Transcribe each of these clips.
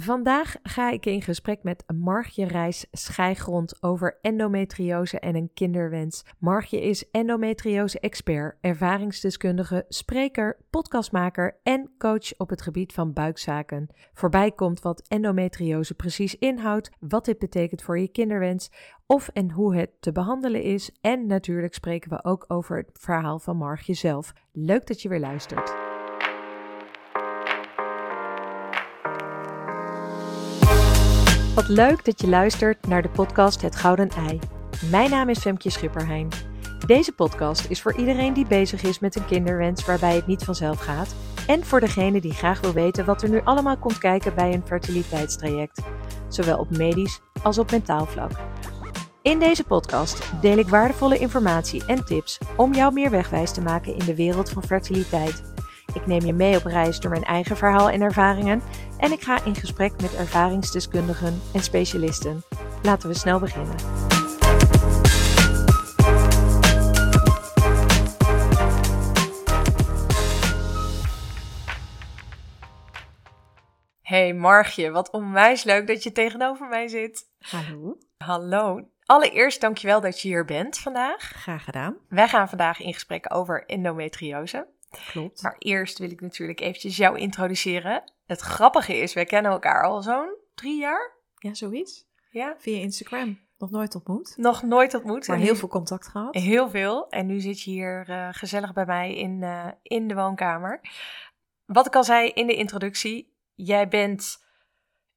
Vandaag ga ik in gesprek met Margje Reis Schijgrond over endometriose en een kinderwens. Margje is endometriose-expert, ervaringsdeskundige, spreker, podcastmaker en coach op het gebied van buikzaken. Voorbij komt wat endometriose precies inhoudt, wat dit betekent voor je kinderwens, of en hoe het te behandelen is. En natuurlijk spreken we ook over het verhaal van Margje zelf. Leuk dat je weer luistert. Wat leuk dat je luistert naar de podcast Het Gouden Ei. Mijn naam is Femke Schipperheijn. Deze podcast is voor iedereen die bezig is met een kinderwens waarbij het niet vanzelf gaat. En voor degene die graag wil weten wat er nu allemaal komt kijken bij een fertiliteitstraject. Zowel op medisch als op mentaal vlak. In deze podcast deel ik waardevolle informatie en tips om jou meer wegwijs te maken in de wereld van fertiliteit. Ik neem je mee op reis door mijn eigen verhaal en ervaringen en ik ga in gesprek met ervaringsdeskundigen en specialisten. Laten we snel beginnen. Hey Margje, wat onwijs leuk dat je tegenover mij zit. Hallo. Hallo. Allereerst dankjewel dat je hier bent vandaag. Graag gedaan. Wij gaan vandaag in gesprek over endometriose. Klopt. Maar eerst wil ik natuurlijk eventjes jou introduceren. Het grappige is, wij kennen elkaar al zo'n drie jaar. Ja, zoiets. Ja. Via Instagram. Nog nooit ontmoet. Nog nooit ontmoet. Maar En heel nu- veel contact gehad. Heel veel. En nu zit je hier eh, gezellig bij mij in, eh, in de woonkamer. Wat ik al zei in de introductie, jij bent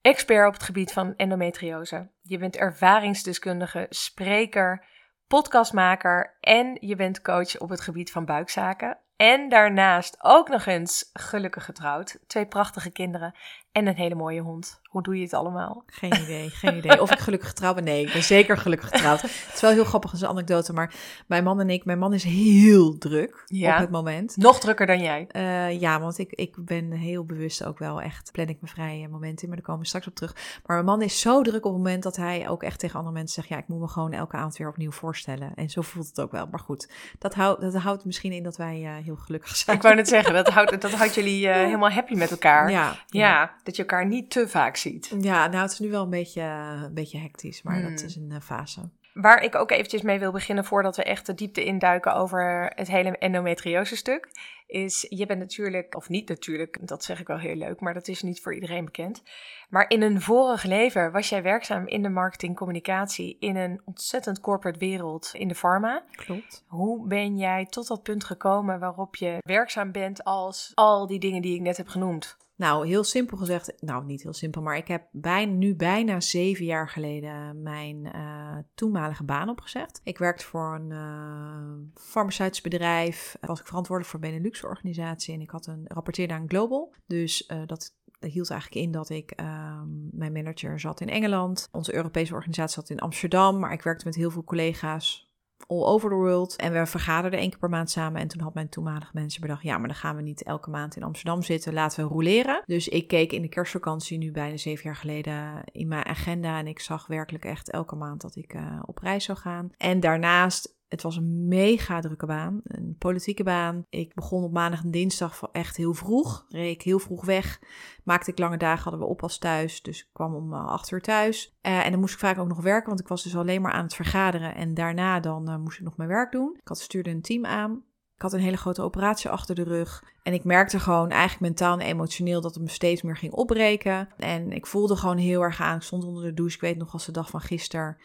expert op het gebied van endometriose. Je bent ervaringsdeskundige, spreker, podcastmaker en je bent coach op het gebied van buikzaken. En daarnaast ook nog eens gelukkig getrouwd. Twee prachtige kinderen en een hele mooie hond. Hoe doe je het allemaal? Geen idee, geen idee. Of ik gelukkig getrouwd ben. Nee, ik ben zeker gelukkig getrouwd. Het is wel heel grappig, als een anekdote. Maar mijn man en ik, mijn man is heel druk Ja. op het moment. Nog drukker dan jij. Eh, ja, want ik, ik ben heel bewust ook wel echt, plan ik mijn vrije momenten in, maar daar komen we straks op terug. Maar mijn man is zo druk op het moment dat hij ook echt tegen andere mensen zegt, ja, ik moet me gewoon elke avond weer opnieuw voorstellen. En zo voelt het ook wel. Maar goed, dat houdt, dat houdt misschien in dat wij eh, heel gelukkig zijn. Ik wou net zeggen, dat houdt, dat houdt jullie eh, helemaal happy met elkaar. Ja, Ja, dat je elkaar niet te vaak ziet. Ja, nou, het is nu wel een beetje, een beetje hectisch, maar Hmm. dat is een eh, fase. Waar ik ook eventjes mee wil beginnen voordat we echt de diepte induiken over het hele endometriose stuk, is je bent natuurlijk, of niet natuurlijk, dat zeg ik wel heel leuk, maar dat is niet voor iedereen bekend. Maar in een vorig leven was jij werkzaam in de marketing communicatie in een ontzettend corporate wereld in de pharma. Klopt. Hoe ben jij tot dat punt gekomen waarop je werkzaam bent als al die dingen die ik net heb genoemd? Nou, heel simpel gezegd, nou niet heel simpel, maar ik heb bijna, nu bijna zeven jaar geleden mijn eh, toenmalige baan opgezegd. Ik werkte voor een eh, farmaceutisch bedrijf, was ik verantwoordelijk voor Benelux-organisatie en ik had een rapporteerde aan Global. Dus eh, dat dat hield eigenlijk in dat ik, ehm, mijn manager zat in Engeland, onze Europese organisatie zat in Amsterdam, maar ik werkte met heel veel collega's all over the world. En we vergaderden één keer per maand samen. En toen had mijn toenmalige manager bedacht... ja, maar dan gaan we niet elke maand in Amsterdam zitten. Laten we roleren. Dus ik keek in de kerstvakantie, nu bijna zeven jaar geleden... in mijn agenda en ik zag werkelijk echt elke maand dat ik eh, op reis zou gaan. En daarnaast... Het was een mega drukke baan, een politieke baan. Ik begon op maandag en dinsdag echt heel vroeg. Reed ik heel vroeg weg. Maakte ik lange dagen, hadden we oppas thuis. Dus ik kwam om eh, acht uur thuis. Eh, en dan moest ik vaak ook nog werken, want ik was dus alleen maar aan het vergaderen. En daarna dan eh, moest ik nog mijn werk doen. Ik had stuurde een team aan. Ik had een hele grote operatie achter de rug. En ik merkte gewoon eigenlijk mentaal en emotioneel dat het me steeds meer ging opbreken. En ik voelde gewoon heel erg aan. Ik stond onder de douche, ik weet nog als de dag van gisteren.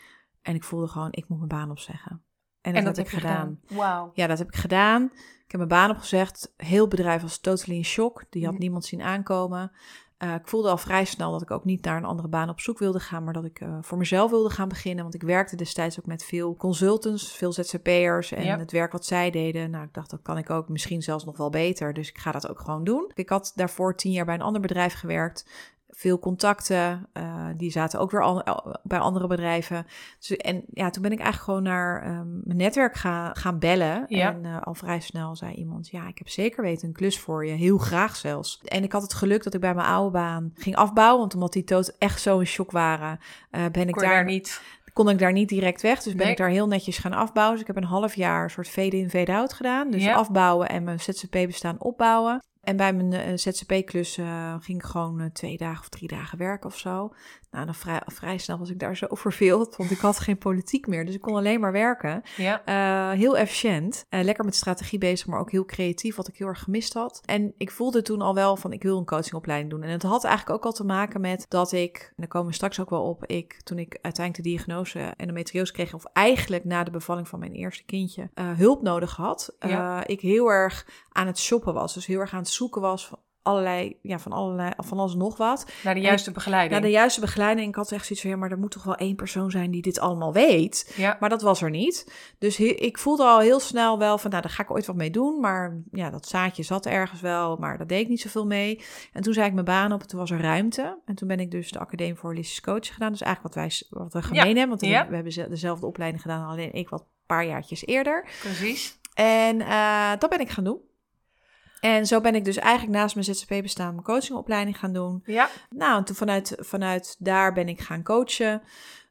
En ik voelde gewoon, ik moet mijn baan opzeggen. En dat, heb ik gedaan. Wauw. Ja, dat heb ik gedaan. Ik heb mijn baan opgezegd. Heel bedrijf was totally in shock. Die had Mhm. niemand zien aankomen. Eh, ik voelde al vrij snel dat ik ook niet naar een andere baan op zoek wilde gaan, maar dat ik eh, voor mezelf wilde gaan beginnen. Want ik werkte destijds ook met veel consultants, veel ZZP'ers en het werk wat zij deden. Nou, ik dacht, dat kan ik ook misschien zelfs nog wel beter. Dus ik ga dat ook gewoon doen. Ik had daarvoor tien jaar bij een ander bedrijf gewerkt. Veel contacten, eh, die zaten ook weer al, al- bij andere bedrijven. Dus, en ja, toen ben ik eigenlijk gewoon naar ehm, mijn netwerk gaan, gaan bellen. Ja. En eh, al vrij snel zei iemand, ja, ik heb zeker weten een klus voor je. Heel graag zelfs. En ik had het geluk dat ik bij mijn oude baan ging afbouwen. Want omdat die toot echt zo in shock waren, eh, ben ik daar, daar niet. kon ik daar niet direct weg. Dus ben Nee. ik daar heel netjes gaan afbouwen. Dus ik heb een half jaar een soort fade-in, fade-out gedaan. Dus Ja. afbouwen en mijn ZZP-bestaan opbouwen. En bij mijn uh, ZZP-klus uh, ging ik gewoon uh, twee dagen of drie dagen werken of zo. Nou, dan vrij, vrij snel was ik daar zo verveeld, want ik had geen politiek meer. Dus ik kon alleen maar werken. Ja. heel efficiënt. lekker met strategie bezig, maar ook heel creatief, wat ik heel erg gemist had. En ik voelde toen al wel van, ik wil een coachingopleiding doen. En het had eigenlijk ook al te maken met dat ik, en daar komen we straks ook wel op, ik toen ik uiteindelijk de diagnose endometriose kreeg, of eigenlijk na de bevalling van mijn eerste kindje, hulp nodig had. Ja. ik heel erg aan het shoppen was. Dus heel erg aan het zoeken was van allerlei, ja, van allerlei, van alles nog wat. Naar de juiste begeleiding. Naar de juiste begeleiding. Ik had echt zoiets van, ja, maar er moet toch wel één persoon zijn die dit allemaal weet. Ja. Maar dat was er niet. Dus ik voelde al heel snel wel van, nou, daar ga ik ooit wat mee doen. Maar ja, dat zaadje zat ergens wel, maar daar deed ik niet zoveel mee. En toen zei ik mijn baan op en toen was er ruimte. En toen ben ik dus de Academie voor Holistisch Coach gedaan. Dus eigenlijk wat wij wat we gemeen hebben. Want we, we hebben dezelfde opleiding gedaan, alleen ik wat paar jaartjes eerder. Precies. En uh, dat ben ik gaan doen. En zo ben ik dus eigenlijk naast mijn ZZP-bestaan mijn coachingopleiding gaan doen. Ja. Nou, en toen vanuit, vanuit daar ben ik gaan coachen.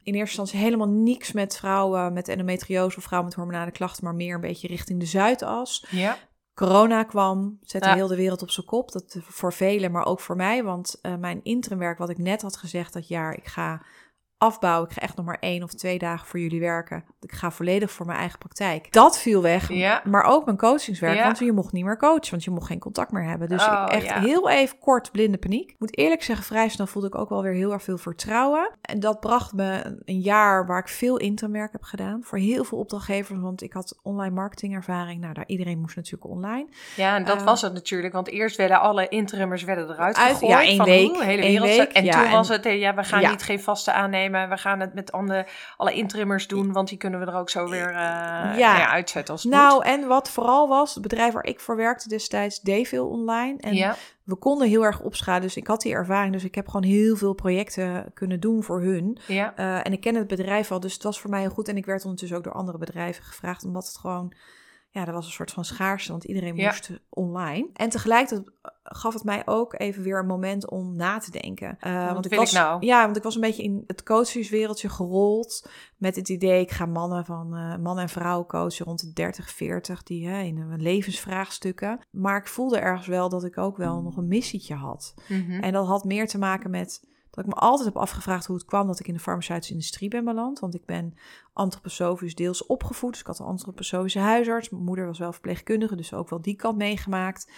In eerste instantie helemaal niks met vrouwen met endometriose of vrouwen met hormonale klachten, maar meer een beetje richting de Zuidas. Ja. Corona kwam, zette heel de wereld op zijn kop. Dat voor velen, maar ook voor mij. Want uh, mijn interimwerk, wat ik net had gezegd dat jaar, ik ga afbouwen. Ik ga echt nog maar één of twee dagen voor jullie werken. Ik ga volledig voor mijn eigen praktijk. Dat viel weg. Ja. Maar ook mijn coachingswerk. Want je mocht niet meer coachen, want je mocht geen contact meer hebben. Dus oh, echt heel even kort blinde paniek. Ik moet eerlijk zeggen, vrij snel voelde ik ook wel weer heel erg veel vertrouwen. En dat bracht me een jaar waar ik veel internwerk heb gedaan. Voor heel veel opdrachtgevers, want ik had online marketingervaring. Nou, daar iedereen moest natuurlijk online. Ja, en dat uh, was het natuurlijk. Want eerst werden alle interimmers werden eruit gegooid. Ja, één van week. De hele wereld. Week, en toen was het, ja, we gaan niet geen vaste aannemen we gaan het met andere, alle intrimmers doen, want die kunnen we er ook zo weer uh, ja. uitzetten als Nou, en wat vooral was, het bedrijf waar ik voor werkte destijds deed veel online. En ja. we konden heel erg opschalen, dus ik had die ervaring. Dus ik heb gewoon heel veel projecten kunnen doen voor hun. Ja. Uh, en ik ken het bedrijf al, dus het was voor mij heel goed. En ik werd ondertussen ook door andere bedrijven gevraagd, omdat het gewoon ja, er was een soort van schaarste, want iedereen moest online. En tegelijkertijd gaf het mij ook even weer een moment om na te denken. Uh, want ik was, nou? Ja, want ik was een beetje in het coachingswereldje gerold met het idee, ik ga mannen van uh, man en vrouw coachen rond de 30, 40, die hè, in een levensvraagstukken. Maar ik voelde ergens wel dat ik ook wel nog een missietje had. Mhm. En dat had meer te maken met dat ik me altijd heb afgevraagd hoe het kwam dat ik in de farmaceutische industrie ben beland. Want ik ben antroposofisch deels opgevoed. Dus ik had een antroposofische huisarts. Mijn moeder was wel verpleegkundige, dus ook wel die kant meegemaakt.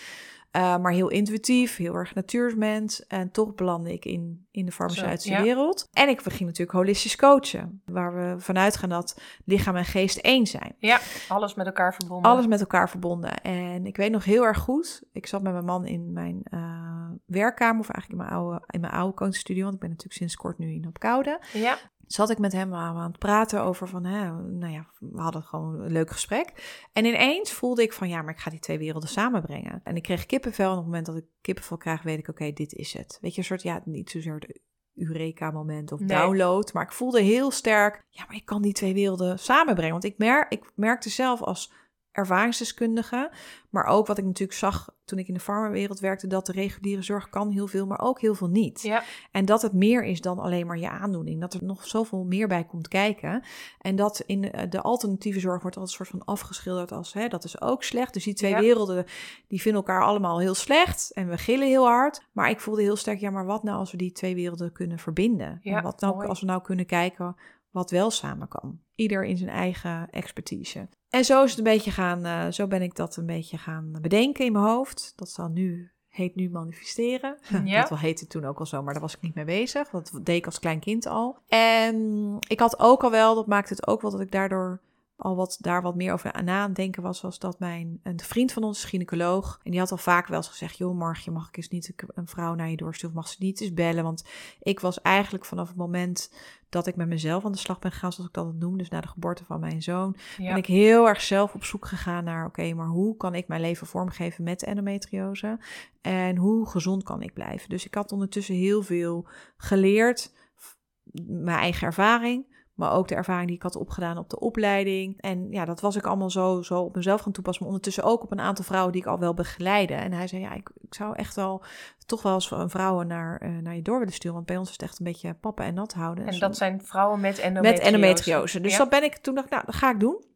Uh, maar heel intuïtief, heel erg natuursmens. En toch belandde ik in, in de farmaceutische wereld. En ik ging natuurlijk holistisch coachen. Waar we vanuit gaan dat lichaam en geest één zijn. Ja, alles met elkaar verbonden. Alles met elkaar verbonden. En ik weet nog heel erg goed. Ik zat met mijn man in mijn uh, werkkamer. Of eigenlijk in mijn oude, in mijn oude coachstudio. Want ik ben natuurlijk sinds kort nu in op koude. Ja zat ik met hem aan het praten over van, hè, nou ja, we hadden gewoon een leuk gesprek. En ineens voelde ik van, ja, maar ik ga die twee werelden samenbrengen. En ik kreeg kippenvel. En op het moment dat ik kippenvel krijg, weet ik, oké, dit is het. Weet je, een soort, ja, niet zozeer de Eureka-moment of download. Maar ik voelde heel sterk, ja, maar ik kan die twee werelden samenbrengen. Want ik, mer ik merkte zelf als ervaringsdeskundige. Maar ook wat ik natuurlijk zag toen ik in de farmawereld werkte, dat de reguliere zorg kan heel veel, maar ook heel veel niet. Ja. En dat het meer is dan alleen maar je aandoening. Dat er nog zoveel meer bij komt kijken. En dat in de, alternatieve zorg wordt altijd een soort van afgeschilderd als hè, dat is ook slecht. Dus die twee werelden die vinden elkaar allemaal heel slecht en we gillen heel hard. Maar ik voelde heel sterk, ja, maar wat nou als we die twee werelden kunnen verbinden? Ja, en wat nou als we nou kunnen kijken wat wel samen kan. Ieder in zijn eigen expertise. En zo is het een beetje gaan, uh, zo ben ik dat een beetje gaan bedenken in mijn hoofd. Dat zal nu, heet nu manifesteren. Ja. Dat wel heette toen ook al zo, maar daar was ik niet mee bezig. Dat deed ik als klein kind al. En ik had ook al wel, dat maakte het ook wel dat ik daardoor al wat daar wat meer over aan het denken was, was dat mijn een vriend van ons, gynaecoloog, en die had al vaak wel eens gezegd: joh, morgen mag ik eens niet een vrouw naar je doorsturen, mag ze niet eens bellen, want ik was eigenlijk vanaf het moment dat ik met mezelf aan de slag ben gegaan, zoals ik dat noem, dus na de geboorte van mijn zoon, ben ik heel erg zelf op zoek gegaan naar, oké, maar hoe kan ik mijn leven vormgeven met endometriose? En hoe gezond kan ik blijven? Dus ik had ondertussen heel veel geleerd, mijn eigen ervaring, maar ook de ervaring die ik had opgedaan op de opleiding. En ja, dat was ik allemaal zo, zo op mezelf gaan toepassen. Maar ondertussen ook op een aantal vrouwen die ik al wel begeleide. En hij zei, ja, ik, ik zou echt wel toch wel eens een vrouwen naar, uh, naar je door willen sturen. Want bij ons is het echt een beetje pappen en nat houden. En dat zijn vrouwen met endometriose. Met endometriose. Dus ja. dat ben ik toen dacht, nou, dat ga ik doen.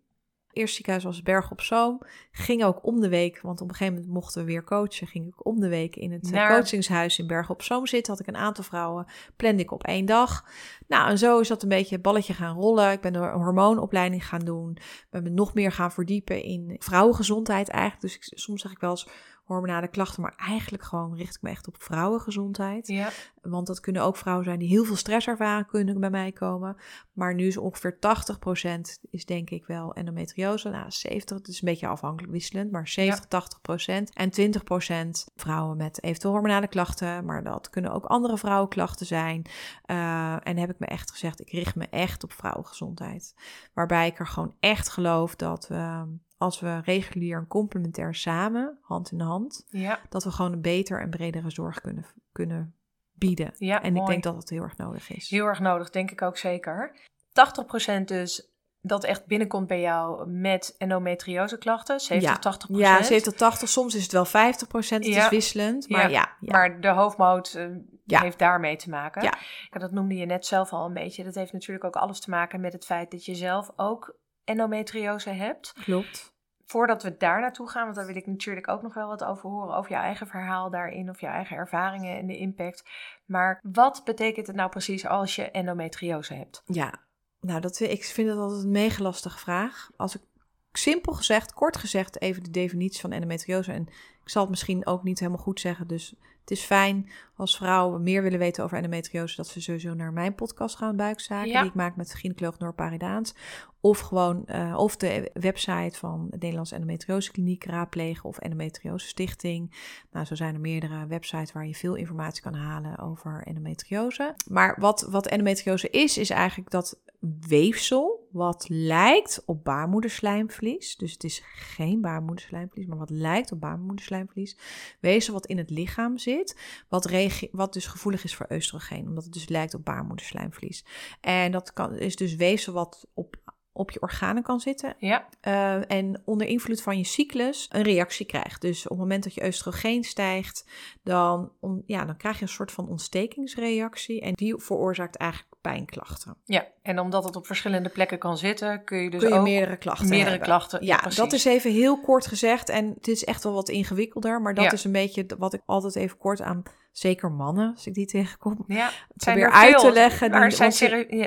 Eerste ziekenhuis was Berg op Zoom. Ging ook om de week, want op een gegeven moment mochten we weer coachen. Ging ik om de week in het eh, Naar- coachingshuis in Berg op Zoom zitten. Had ik een aantal vrouwen, plande ik op één dag. Nou, en zo is dat een beetje het balletje gaan rollen. Ik ben een hormoonopleiding gaan doen. ben me nog meer gaan verdiepen in vrouwengezondheid eigenlijk. Dus ik, soms zeg ik wel eens hormonale klachten, maar eigenlijk gewoon richt ik me echt op vrouwengezondheid. Ja. Want dat kunnen ook vrouwen zijn die heel veel stress ervaren, kunnen bij mij komen. Maar nu is ongeveer 80% is denk ik wel endometriose. Nou, 70, het is een beetje afhankelijk wisselend, maar 70, 80%. En 20% vrouwen met eventueel hormonale klachten. Maar dat kunnen ook andere vrouwenklachten zijn. Eh, en heb ik me echt gezegd, ik richt me echt op vrouwengezondheid. Waarbij ik er gewoon echt geloof dat we, als we regulier en complementair samen, hand in hand, Ja. dat we gewoon een beter en bredere zorg kunnen, kunnen bieden. Ja, en ik denk dat dat heel erg nodig is. Heel erg nodig, denk ik ook zeker. 80% dus dat echt binnenkomt bij jou met endometriose klachten. 70, Ja. 80%. Ja, 70, 80, soms is het wel 50 procent, het Ja. is wisselend. Maar ja, ja, Maar de hoofdmoot eh, heeft daarmee te maken. Ja. Dat noemde je net zelf al een beetje. Dat heeft natuurlijk ook alles te maken met het feit dat je zelf ook endometriose hebt. klopt. Voordat we daar naartoe gaan, want daar wil ik natuurlijk ook nog wel wat over horen. Over jouw eigen verhaal daarin, of jouw eigen ervaringen en de impact. Maar wat betekent het nou precies als je endometriose hebt? Ja, nou, dat, ik vind dat altijd een mega lastige vraag. Als ik simpel gezegd, kort gezegd, even de definitie van endometriose. En ik zal het misschien ook niet helemaal goed zeggen. Dus het is fijn als vrouwen meer willen weten over endometriose. Dat ze sowieso naar mijn podcast gaan, Buikzaken. Ja. Die ik maak met gynaecoloog Noor Paridaans. Of gewoon, eh, of de website van de Nederlandse Endometriose Kliniek raadplegen. Of Endometriose Stichting. Nou, zo zijn er meerdere websites waar je veel informatie kan halen over endometriose. Maar wat, wat endometriose is, is eigenlijk dat weefsel wat lijkt op baarmoederslijmvlies. Dus het is geen baarmoederslijmvlies, maar wat lijkt op baarmoederslijmvlies. Weefsel wat in het lichaam zit, wat, wat dus gevoelig is voor oestrogeen, omdat het dus lijkt op baarmoederslijmvlies. En dat kan, is dus weefsel wat op, op je organen kan zitten Ja, eh, en onder invloed van je cyclus een reactie krijgt. Dus op het moment dat je oestrogeen stijgt, dan, on- ja, dan krijg je een soort van ontstekingsreactie. En die veroorzaakt eigenlijk pijnklachten. ja. En omdat het op verschillende plekken kan zitten, kun je dus Kun je ook meerdere klachten meerdere hebben. klachten. Ja, dat is even heel kort gezegd. En het is echt wel wat ingewikkelder. Maar dat Ja. is een beetje wat ik altijd even kort aan, zeker mannen, als ik die tegenkom, Ja, het probeer er uit veel, te leggen. Maar er zijn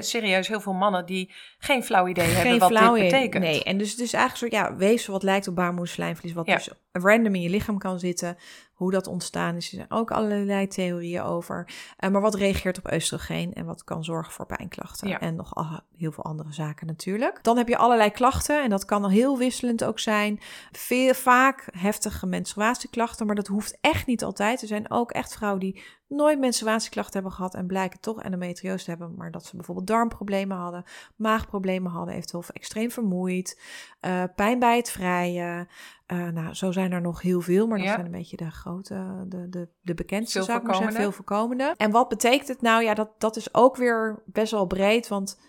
serieus heel veel mannen die geen flauw idee hebben wat flauw dit idee. betekent. Nee, en dus het is eigenlijk soort ja, weefsel wat lijkt op baarmoederslijmvlies, wat Ja. dus random in je lichaam kan zitten. Hoe dat ontstaan is, er zijn ook allerlei theorieën over. Eh, maar wat reageert op oestrogeen en wat kan zorgen voor pijnklachten. Ja. En nog al- heel veel andere zaken natuurlijk. Dan heb je allerlei klachten en dat kan al heel wisselend ook zijn. Veel, vaak heftige menstruatieklachten, maar dat hoeft echt niet altijd. Er zijn ook echt vrouwen die nooit menstruatieklachten hebben gehad en blijken toch endometriose te hebben, maar dat ze bijvoorbeeld darmproblemen hadden, maagproblemen hadden, eventueel extreem vermoeid, eh, pijn bij het vrijen. Eh, nou, zo zijn er nog heel veel, maar dat Ja. zijn een beetje de grote, de, de, de bekendste, Veel zou ik maar zeggen, veel voorkomende. En wat betekent het nou? Ja, dat, dat is ook weer best wel breed, want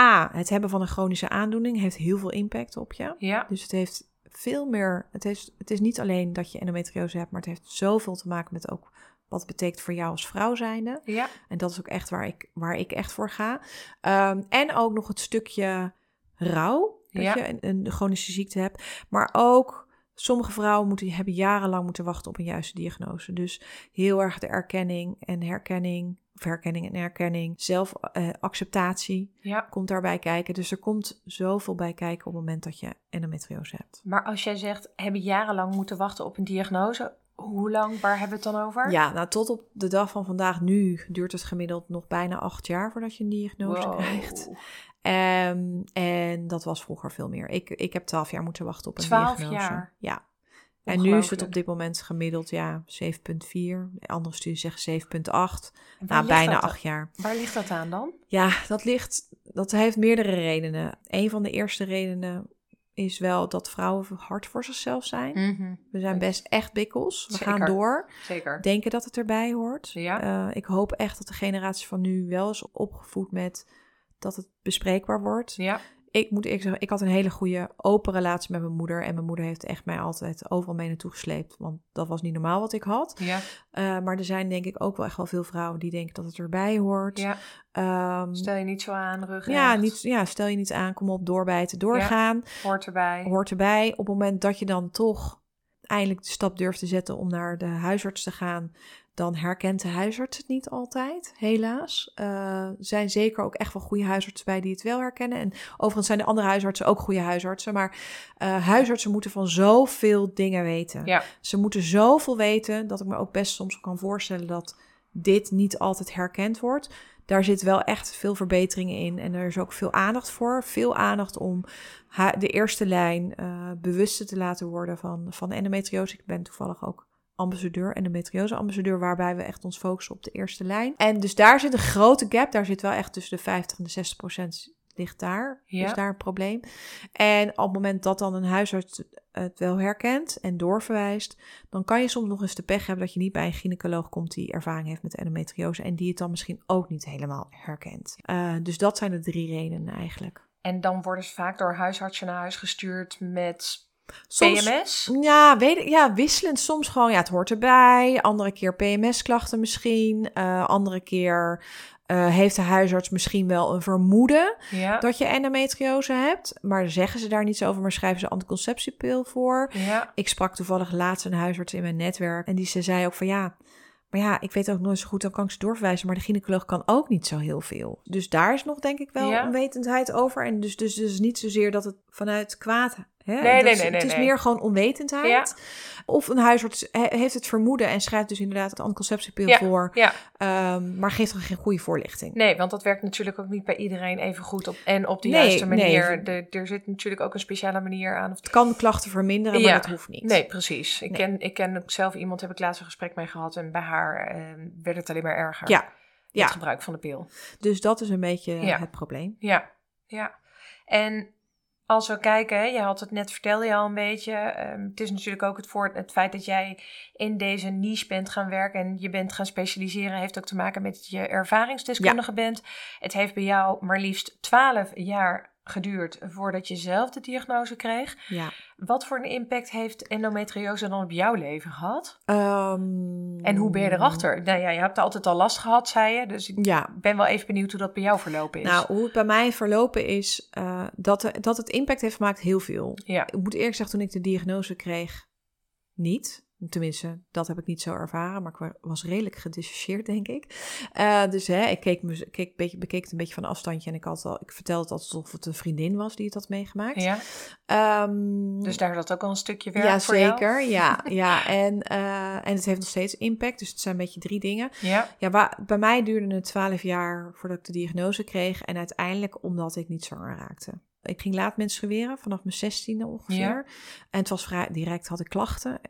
A, het hebben van een chronische aandoening heeft heel veel impact op je. Ja, Dus het heeft veel meer. Het is, het is niet alleen dat je endometriose hebt, maar het heeft zoveel te maken met ook wat betekent voor jou als vrouw zijnde. ja, En dat is ook echt waar ik, waar ik echt voor ga. Ehm, en ook nog het stukje rouw, dat Ja. je een, een chronische ziekte hebt. Maar ook sommige vrouwen moeten, hebben jarenlang moeten wachten op een juiste diagnose. Dus heel erg de erkenning en herkenning, of herkenning en herkenning, zelfacceptatie ja. komt daarbij kijken. Dus er komt zoveel bij kijken op het moment dat je endometriose hebt. Maar als jij zegt, hebben jarenlang moeten wachten op een diagnose, hoe lang, waar hebben we het dan over? Ja, nou tot op de dag van vandaag nu duurt het gemiddeld nog bijna acht jaar voordat je een diagnose Wow. krijgt. Ehm, en dat was vroeger veel meer. Ik, ik heb twaalf jaar moeten wachten op een 12 diagnose. jaar? Ja. En nu is het op dit moment gemiddeld ja, 7,4. Andere studies zeggen 7,8. En waar Nou, bijna acht jaar. Waar ligt dat aan dan? Ja, dat ligt. Dat heeft meerdere redenen. Een van de eerste redenen is wel dat vrouwen hard voor zichzelf zijn. We zijn best echt bikkels. We Zeker. gaan door. Zeker. Denken dat het erbij hoort. Ja. Eh, ik hoop echt dat de generatie van nu wel is opgevoed met dat het bespreekbaar wordt. Ja, ik moet eerlijk zeggen, ik had een hele goede open relatie met mijn moeder. En mijn moeder heeft echt mij altijd overal mee naartoe gesleept. Want dat was niet normaal wat ik had. Ja. Uh, maar er zijn denk ik ook wel echt wel veel vrouwen die denken dat het erbij hoort. ja. Um, Stel je niet zo aan, rug ja, niet, ja, stel je niet aan, kom op, doorbijten, doorgaan. Hoort erbij. Hoort erbij. Op het moment dat je dan toch eindelijk de stap durft te zetten om naar de huisarts te gaan, dan herkent de huisarts het niet altijd, helaas. Uh, er zijn zeker ook echt wel goede huisartsen bij die het wel herkennen. En overigens zijn de andere huisartsen ook goede huisartsen. Maar uh, huisartsen moeten van zoveel dingen weten. Ja. Ze moeten zoveel weten dat ik me ook best soms kan voorstellen dat dit niet altijd herkend wordt. Daar zit wel echt veel verbeteringen in. En er is ook veel aandacht voor. Veel aandacht om de eerste lijn uh, bewust te laten worden van, van endometriose. Ik ben toevallig ook ambassadeur, endometriose-ambassadeur, waarbij we echt ons focussen op de eerste lijn. En dus daar zit een grote gap. Daar zit wel echt tussen de 50 en de 60 procent ligt daar. Ja. Is daar een probleem. En op het moment dat dan een huisarts het wel herkent en doorverwijst, dan kan je soms nog eens de pech hebben dat je niet bij een gynaecoloog komt die ervaring heeft met endometriose en die het dan misschien ook niet helemaal herkent. Uh, dus dat zijn de drie redenen eigenlijk. En dan worden ze vaak door huisartsen naar huis gestuurd met Soms, PMS? Ja, weet, ja, wisselend. Soms gewoon, ja, het hoort erbij. Andere keer PMS-klachten misschien. Uh, andere keer uh, heeft de huisarts misschien wel een vermoeden ja. dat je endometriose hebt. Maar zeggen ze daar niets over, maar schrijven ze anticonceptiepil voor. Ja. Ik sprak toevallig laatst een huisarts in mijn netwerk. En die ze zei ook van ja, maar ja, ik weet ook nooit zo goed, dan kan ik ze doorverwijzen. Maar de gynaecoloog kan ook niet zo heel veel. Dus daar is nog denk ik wel Ja. onwetendheid over. En dus, dus, dus niet zozeer dat het vanuit kwaad... Hè? Nee, nee, is- nee, nee, Het is meer gewoon onwetendheid. Ja. Of een huisarts he- heeft het vermoeden en schrijft dus inderdaad het anticonceptiepil Ja. voor. Ja, ehm, maar geeft er geen goede voorlichting. nee, want dat werkt natuurlijk ook niet bij iedereen even goed op, en op de Nee, juiste nee. manier. De- er zit natuurlijk ook een speciale manier aan. Het kan klachten verminderen, maar dat hoeft niet. Nee, precies. Ik, ken, ik ken ook zelf iemand, heb ik laatst een gesprek mee gehad. En bij haar eh, werd het alleen maar erger. Ja. Het gebruik van de pil. dus dat is een beetje het probleem. Ja, ja. En als we kijken, hè, je had het net, vertelde je al een beetje. ehm, het is natuurlijk ook het, voor, het feit dat jij in deze niche bent gaan werken en je bent gaan specialiseren, heeft ook te maken met dat je ervaringsdeskundige bent. Het heeft bij jou maar liefst 12 jaar geduurd voordat je zelf de diagnose kreeg. Ja. Wat voor een impact heeft endometriose dan op jouw leven gehad? Ehm, En hoe ben je erachter? Nou ja, je hebt altijd al last gehad, zei je. Dus ik Ja, ben wel even benieuwd hoe dat bij jou verlopen is. nou, hoe het bij mij verlopen is, eh, dat, dat het impact heeft gemaakt, heel veel. ja, Ik moet eerlijk zeggen, toen ik de diagnose kreeg, niet. Tenminste, dat heb ik niet zo ervaren, maar ik wa- was redelijk gedissocieerd, denk ik. Eh, dus hè, ik keek, me, keek, een beetje, bekeek het een beetje van afstandje en ik, had al, ik vertelde het alsof het een vriendin was die het had meegemaakt. ja. Ehm, Dus daar zat ook al een stukje werk ja, voor jou? zeker. Ja, ja. En, eh, en het heeft nog steeds impact, dus het zijn een beetje drie dingen. Ja, Ja, bij mij duurde het 12 jaar voordat ik de diagnose kreeg. En uiteindelijk omdat ik niet zwanger raakte. Ik ging laat menstrueren, vanaf mijn 16e ongeveer. Ja. En het was vrij direct, had ik klachten.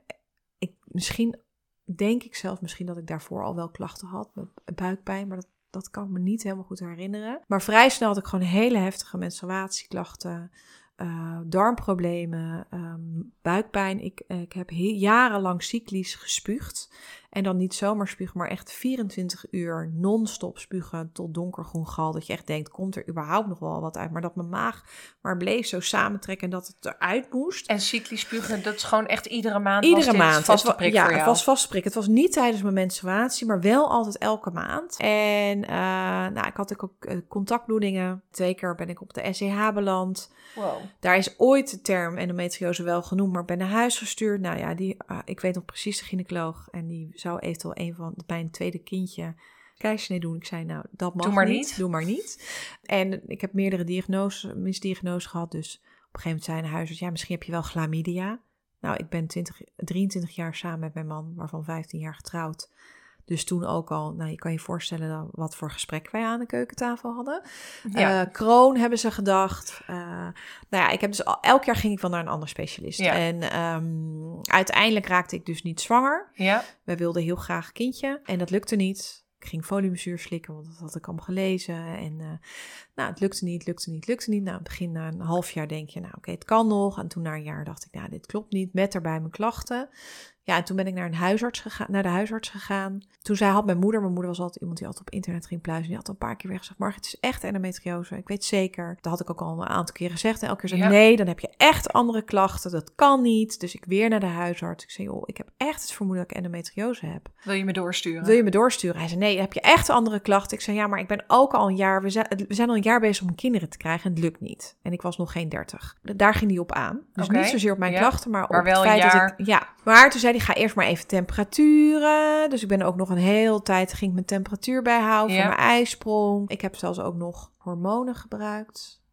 Misschien, denk ik zelf misschien dat ik daarvoor al wel klachten had. Met buikpijn, maar dat, dat kan ik me niet helemaal goed herinneren. Maar vrij snel had ik gewoon hele heftige menstruatieklachten. eh, darmproblemen, ehm, buikpijn. Ik, ik heb he- jarenlang cyclisch gespuugd. En dan niet zomaar spugen, maar echt 24 uur non-stop spugen tot donkergroen gal. Dat je echt denkt, komt er überhaupt nog wel wat uit? Maar dat mijn maag maar bleef zo samentrekken en dat het eruit moest. en cyclisch spugen, dat is gewoon echt iedere maand Iedere was maand. vaste prik ja, voor jou. het was vaste prik. Het was niet tijdens mijn menstruatie, maar wel altijd elke maand. En eh, nou, ik had ook eh, contactbloedingen. Twee keer ben ik op de SEH beland. Wow. Daar is ooit de term endometriose wel genoemd, maar ben naar huis gestuurd. Nou ja, die, ah, ik weet nog precies de gynaecoloog. En die zou eventueel een van mijn tweede kindje keizersnee doen. Ik zei, nou, dat mag Doe maar niet. niet. Doe maar niet. En ik heb meerdere diagnoses, misdiagnoses gehad. Dus op een gegeven moment zei een huisarts, ja, misschien heb je wel chlamydia. Nou, ik ben 20, 23 jaar samen met mijn man, waarvan 15 jaar getrouwd. Dus toen ook al, nou, je kan je voorstellen wat voor gesprek wij aan de keukentafel hadden. Ja. Eh, kroon hebben ze gedacht. Eh, nou ja, ik heb dus al, elk jaar ging ik wel naar een ander specialist. Ja. En ehm, uiteindelijk raakte ik dus niet zwanger. ja, We wilden heel graag een kindje en dat lukte niet. Ik ging foliumzuur slikken, want dat had ik allemaal gelezen. En eh, nou, het lukte niet, lukte niet, lukte niet. Nou, het begin na een half jaar denk je, nou oké, het kan nog. En toen na een jaar dacht ik, nou, dit klopt niet. Met daarbij mijn klachten. Ja, en toen ben ik naar, een huisarts gegaan, naar de huisarts gegaan. Toen zei, had mijn moeder, mijn moeder was altijd iemand die altijd op internet ging pluizen. Die had al een paar keer weer gezegd, Margit, het is echt endometriose. Ik weet zeker. Dat had ik ook al een aantal keren gezegd. En elke keer zei Ja. nee, dan heb je echt andere klachten. Dat kan niet. Dus ik weer naar de huisarts. Ik zei, joh, ik heb echt het vermoeden dat ik endometriose heb. Wil je me doorsturen? Wil je me doorsturen? Hij zei, nee, heb je echt andere klachten? Ik zei, ja, maar ik ben ook al een jaar... We zijn, we zijn al een jaar bezig om kinderen te krijgen en het lukt niet. En ik was nog geen dertig. Daar ging hij op aan. Dus niet zozeer op mijn ja. klachten, maar op Maar wel het een feit jaar. dat ik... Ja, maar toen zei hij, ga eerst maar even temperaturen. Dus ik ben ook nog een heel tijd... ging ik mijn temperatuur bijhouden Ja. voor mijn ijsprong. Ik heb zelfs ook nog hormonen gebruikt.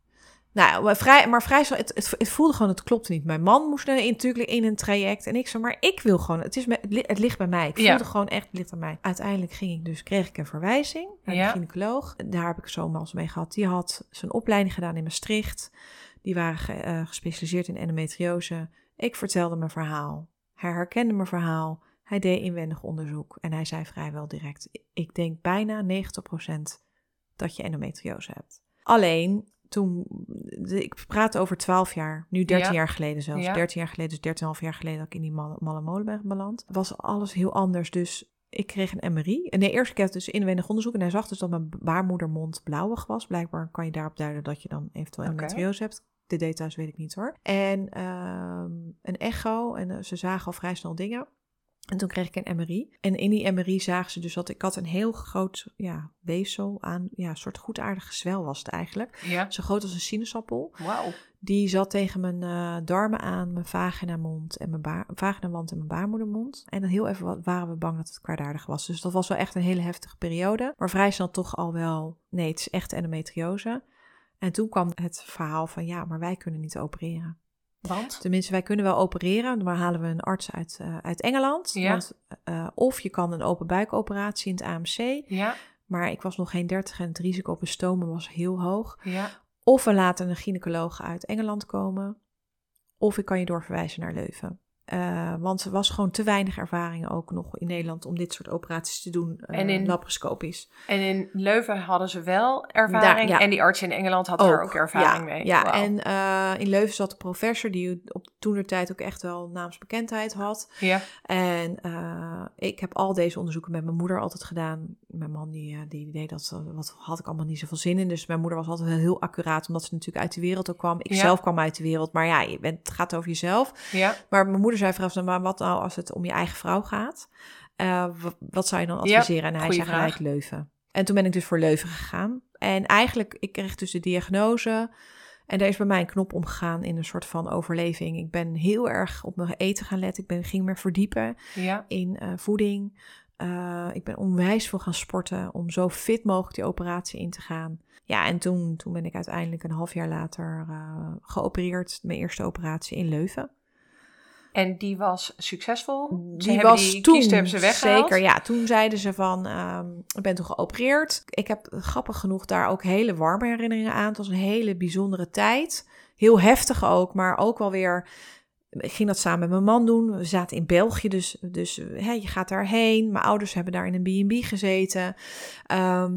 Nou, maar vrij, maar vrij het, het, het voelde gewoon, het klopte niet. Mijn man moest in, natuurlijk in een traject. En ik zo, maar ik wil gewoon, het, is me, het li- het ligt bij mij. Ik Ja. voelde gewoon echt, het ligt aan mij. Uiteindelijk ging ik dus, kreeg ik een verwijzing naar Ja. de gynaecoloog. Daar heb ik zomaals mee gehad. Die had zijn opleiding gedaan in Maastricht. Die waren ge- eh, gespecialiseerd in endometriose. Ik vertelde mijn verhaal. Hij herkende mijn verhaal. Hij deed inwendig onderzoek. En hij zei vrijwel direct, ik denk bijna 90% dat je endometriose hebt. Alleen toen, de- ik praat over 12 jaar, nu 13 Ja. jaar geleden zelfs. Ja. 13 jaar geleden, dus 13,5 jaar geleden dat ik in die malle, malle molen ben beland. Was alles heel anders. Dus ik kreeg een MRI. En nee, eerst keer dus inwendig onderzoek. En hij zag dus dat mijn baarmoedermond blauwig was. Blijkbaar kan je daarop duiden dat je dan eventueel endometriose hebt. De details weet ik niet hoor. En ehm, een echo. En eh, ze zagen al vrij snel dingen. En toen kreeg ik een MRI. En in die MRI zagen ze dus dat ik had een heel groot ja, weefsel aan. Ja, een soort goedaardige zwel was het eigenlijk. Ja. Zo groot als een sinaasappel. Wauw. Die zat tegen mijn eh, darmen aan, mijn vaginamond en mijn baar, vaginawand en mijn baarmoedermond. En dan heel even wa- waren we bang dat het kwaadaardig was. Dus dat was wel echt een hele heftige periode. Maar vrij snel toch al wel, nee, het is echt endometriose. En toen kwam het verhaal van, ja, maar wij kunnen niet opereren. Want? Tenminste, wij kunnen wel opereren, maar halen we een arts uit, eh, uit Engeland. Ja. Want, eh, of je kan een open buikoperatie in het AMC. Ja. Maar ik was nog geen 30 en het risico op een stomen was heel hoog. Ja. Of we laten een gynaecoloog uit Engeland komen. Of ik kan je doorverwijzen naar Leuven. Eh, want er was gewoon te weinig ervaring ook nog in Nederland om dit soort operaties te doen, eh, En in- laparoscopisch. En in Leuven hadden ze wel ervaring. Daar, ja. En die arts in Engeland had er ook ervaring ja, mee. Ja, en eh, in Leuven zat een professor die op toenertijd ook echt wel naamsbekendheid had. Ja. En ik heb al deze onderzoeken met mijn moeder altijd gedaan. Mijn man die, die deed dat, wat had ik allemaal niet zoveel zin in. Dus mijn moeder was altijd heel accuraat, omdat ze natuurlijk uit de wereld ook kwam. Ik Ja. zelf kwam uit de wereld, maar ja, je bent, het gaat over jezelf. Ja. Maar mijn moeder zei vooral, maar wat nou als het om je eigen vrouw gaat? Eh, wat zou je dan Ja, adviseren? en hij zei gelijk Leuven. En toen ben ik dus voor Leuven gegaan. En eigenlijk, ik kreeg dus de diagnose. En daar is bij mij een knop omgegaan in een soort van overleving. Ik ben heel erg op mijn eten gaan letten. Ik ben, ging me verdiepen Ja. in eh, voeding. Eh, ik ben onwijs veel gaan sporten om zo fit mogelijk die operatie in te gaan. Ja, en toen, toen ben ik uiteindelijk een half jaar later geopereerd. Mijn eerste operatie in Leuven. En die was succesvol. Ze Die was die toen, kiest hebben ze weggehaald. zeker, ja. Toen zeiden ze van, ehm, ik ben toen geopereerd. Ik heb grappig genoeg daar ook hele warme herinneringen aan. Het was een hele bijzondere tijd. Heel heftig ook, maar ook wel weer... Ik ging dat samen met mijn man doen. We zaten in België, dus, dus hè, je gaat daarheen. Mijn ouders hebben daar in een B&B gezeten. Ehm,